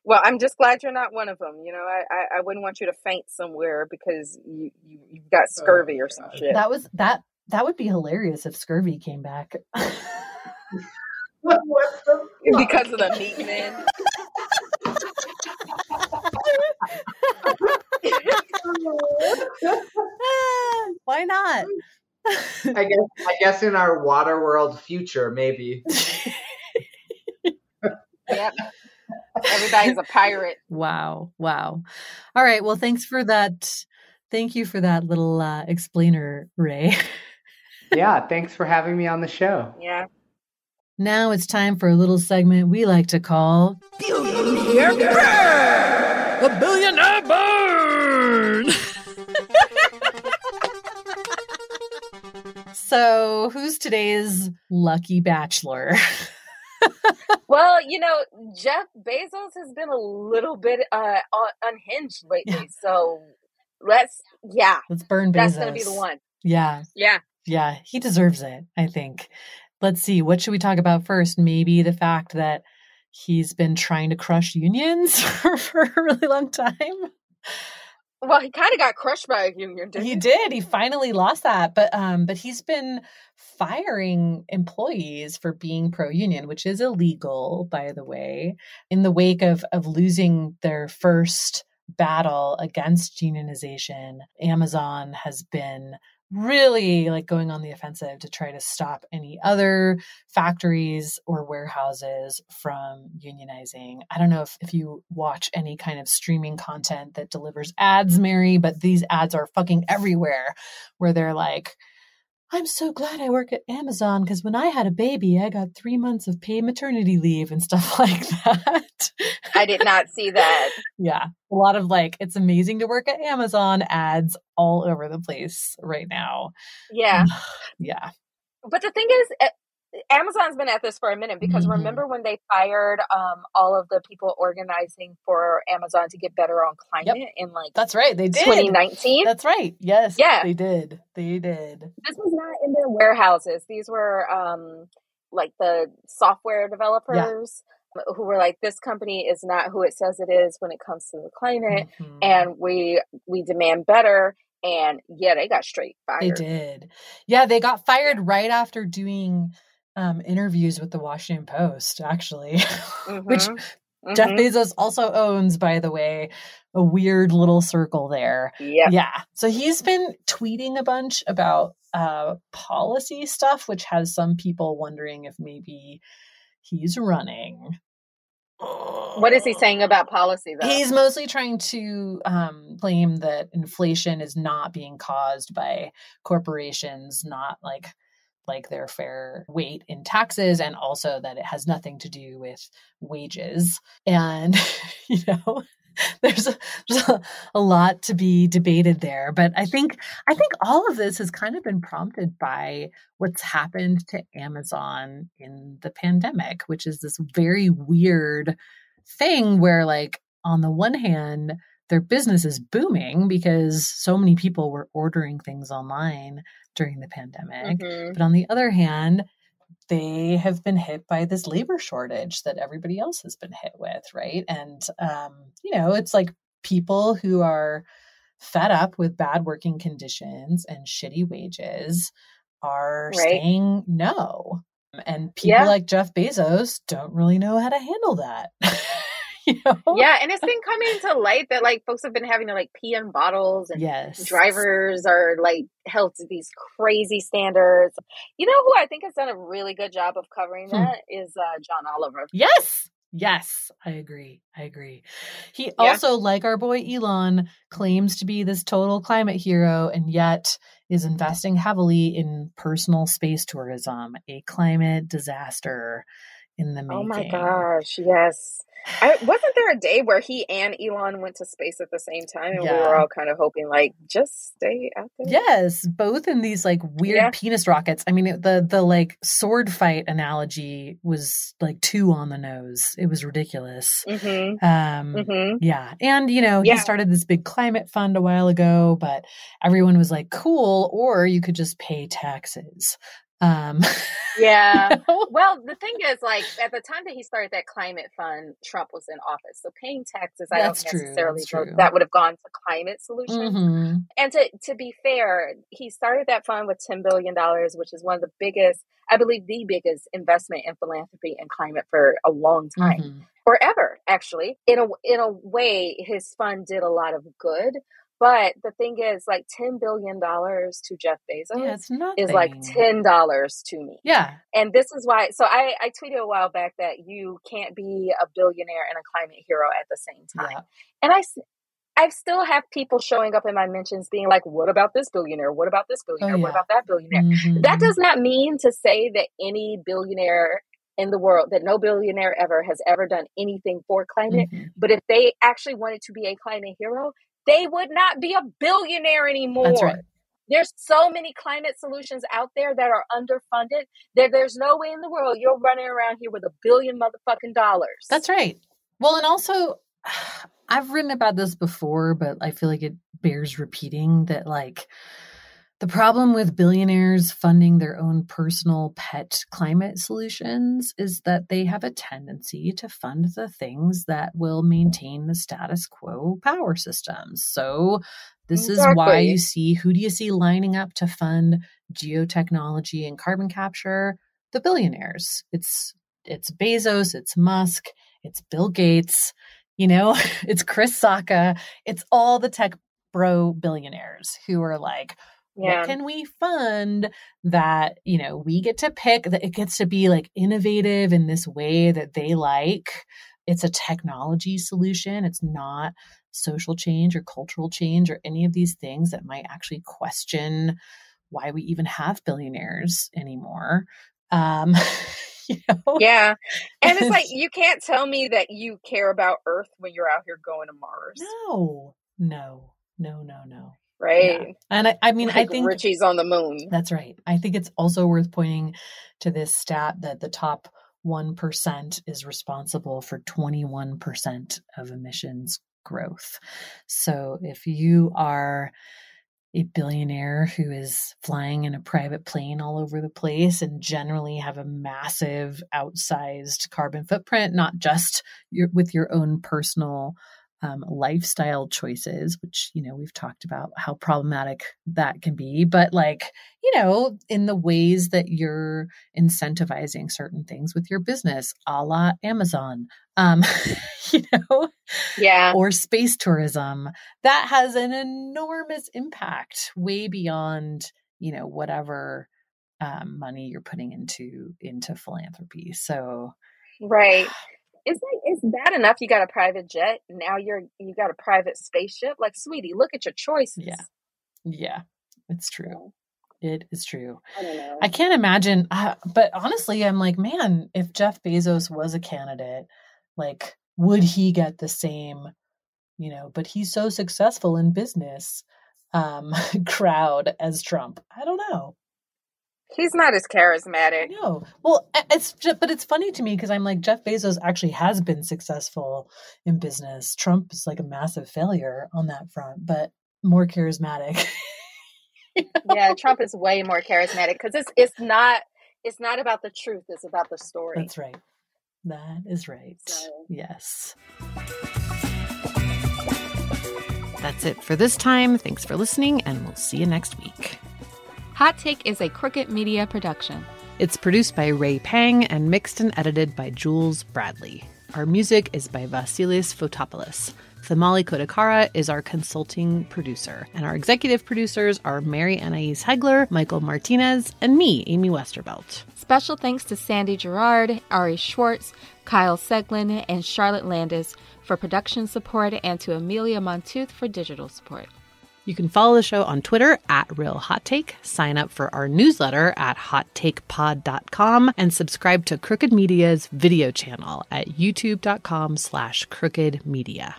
well, I'm just glad you're not one of them. You know, I, I, I wouldn't want you to faint somewhere because you, you you've got oh scurvy oh, or some shit. That was that that would be hilarious if scurvy came back. [laughs] because of the [laughs] meat man. [laughs] Why not? I guess I guess in our water world future, maybe. [laughs] yep. Everybody's a pirate. Wow. Wow. All right. Well, thanks for that. Thank you for that little uh, explainer, Ray. [laughs] yeah. Thanks for having me on the show. Yeah. Now it's time for a little segment we like to call Billionaire Burn! A Billionaire so, who's today's lucky bachelor? [laughs] well, you know, Jeff Bezos has been a little bit uh, unhinged lately. So let's, yeah. Let's burn Bezos. That's going to be the one. Yeah. Yeah. Yeah. He deserves it, I think. Let's see. What should we talk about first? Maybe the fact that he's been trying to crush unions [laughs] for a really long time. Well, he kind of got crushed by a union, he? He did. He finally lost that, but um, but he's been firing employees for being pro union, which is illegal, by the way. In the wake of of losing their first battle against unionization, Amazon has been really like going on the offensive to try to stop any other factories or warehouses from unionizing. I don't know if, if you watch any kind of streaming content that delivers ads, Mary, but these ads are fucking everywhere where they're like, I'm so glad I work at Amazon because when I had a baby, I got three months of paid maternity leave and stuff [laughs] like that. I did not see that. yeah. A lot of like, it's amazing to work at Amazon ads all over the place right now. Yeah. [sighs] yeah. But the thing is, eh, Amazon's been at this for a minute because mm-hmm. remember when they fired um, all of the people organizing for Amazon to get better on climate yep. in like that's right. They did. 2019 that's right. Yes yeah. they did. They did. This was not in their warehouses. These were um, like the software developers yeah. who were like this company is not who it says it is when it comes to the climate mm-hmm. and we we demand better and yeah they got straight fired. they did. Yeah they got fired right after doing um, interviews with the Washington Post, actually, mm-hmm. [laughs] which mm-hmm. Jeff Bezos also owns, by the way, a weird little circle there. Yeah. Yeah. So he's been tweeting a bunch about uh, policy stuff, which has some people wondering if maybe he's running. What is he saying about policy, though? He's mostly trying to um, claim that inflation is not being caused by corporations, not like like their fair weight in taxes and also that it has nothing to do with wages. And [laughs] you know [laughs] there's a, there's a, lot to be debated there. But i think i think all of this has kind of been prompted by what's happened to amazon in the pandemic which is this very weird thing where like on the one hand their business is booming because so many people were ordering things online during the pandemic. Mm-hmm. But on the other hand, they have been hit by this labor shortage that everybody else has been hit with, right? And, um, you know, it's like people who are fed up with bad working conditions and shitty wages are right. saying no. And people yeah. like Jeff Bezos don't really know how to handle that. [laughs] [laughs] know? Yeah, and it's been coming to light that like folks have been having to like pee in bottles and yes. drivers are like held to these crazy standards. You know who I think has done a really good job of covering hmm. that is uh, John Oliver. Yes. Yes, I agree. I agree. He yeah. also, like our boy Elon, claims to be this total climate hero and yet is investing heavily in personal space tourism, a climate disaster in the making. Oh my gosh, yes. I, wasn't there a day where he and Elon went to space at the same time, and yeah. we were all kind of hoping, like, just stay out there. Yes, both in these like weird yeah. penis rockets. I mean, the the like sword fight analogy was like two on the nose. It was ridiculous. Mm-hmm. Um, mm-hmm. Yeah, and you know, yeah. he started this big climate fund a while ago, but everyone was like, "Cool," or you could just pay taxes. Um, [laughs] yeah. You know? Well, the thing is, like, at the time that he started that climate fund, Trump was in office. So paying taxes, I That's don't necessarily know that would have gone to climate solutions. Mm-hmm. And to, to be fair, he started that fund with $10 billion, which is one of the biggest, I believe, the biggest investment in philanthropy and climate for a long time. Mm-hmm. Or ever, actually. In a in a way, his fund did a lot of good, But the thing is, like $10 billion to Jeff Bezos Yeah, is like $10 to me. Yeah. And this is why, so I, I tweeted a while back that you can't be a billionaire and a climate hero at the same time. Yeah. And I still have people showing up in my mentions being like, what about this billionaire? What about this billionaire? What Oh, yeah. about that billionaire? Mhm. That does not mean to say that any billionaire in the world, that no billionaire ever has ever done anything for climate. Mhm. But if they actually wanted to be a climate hero, they would not be a billionaire anymore. That's right. There's so many climate solutions out there that are underfunded that there's no way in the world you're running around here with a billion motherfucking dollars. That's right. Well, and also, [sighs] I've written about this before, but I feel like it bears repeating that, like, the problem with billionaires funding their own personal pet climate solutions is that they have a tendency to fund the things that will maintain the status quo power systems. So, this is why you see who do you see lining up to fund geotechnology and carbon capture? The billionaires. It's it's Bezos, it's Musk, it's Bill Gates, you know, [laughs] it's Chris Sacca, it's all the tech bro billionaires who are like, Yeah. what can we fund that, you know, we get to pick that it gets to be like innovative in this way that they like. It's a technology solution. It's not social change or cultural change or any of these things that might actually question why we even have billionaires anymore. Um, [laughs] you know? Yeah. And it's like [laughs] you can't tell me that you care about Earth when you're out here going to Mars. No, no, no, no, no. Right? And I, I mean, I think Richie's on the moon. That's right. I think it's also worth pointing to this stat that the top 1% is responsible for 21% of emissions growth. So if you are a billionaire who is flying in a private plane all over the place and generally have a massive outsized carbon footprint, not just your, with your own personal um, lifestyle choices, which, you know, we've talked about how problematic that can be, but like, you know, in the ways that you're incentivizing certain things with your business, a la Amazon, um, [laughs] you know, Yeah. or space tourism, that has an enormous impact way beyond, you know, whatever um, money you're putting into into philanthropy. So Right. It's like it's bad enough you got a private jet. Now you're you got a private spaceship. Like, sweetie, look at your choices. Yeah. yeah, it's true. It is true. I don't know. I can't imagine, uh, but honestly, I'm like, man, if Jeff Bezos was a candidate, like, would he get the same, you know, but he's so successful in business um, [laughs] crowd as Trump? I don't know. He's not as charismatic. No. Well, it's just, but it's funny to me because I'm like, Jeff Bezos actually has been successful in business. Trump is like a massive failure on that front, but more charismatic. [laughs] Yeah, Trump is way more charismatic because it's it's not it's not about the truth. It's about the story. That's right. That is right. So- Yes. That's it for this time. Thanks for listening, and we'll see you next week. Hot Take is a Crooked Media production. It's produced by Ray Pang and mixed and edited by Jules Bradley. Our music is by Vasilis Fotopoulos. Thamali Kodakara is our consulting producer, and our executive producers are Mary Annaïse Heglar, Michael Martinez, and me, Amy Westervelt. Special thanks to Sandy Girard, Ari Schwartz, Kyle Seglin, and Charlotte Landis for production support, and to Amelia Montooth for digital support. You can follow the show on Twitter at Real Hot Take, sign up for our newsletter at hottakepod.com, and subscribe to Crooked Media's video channel at youtube.com slash crooked media.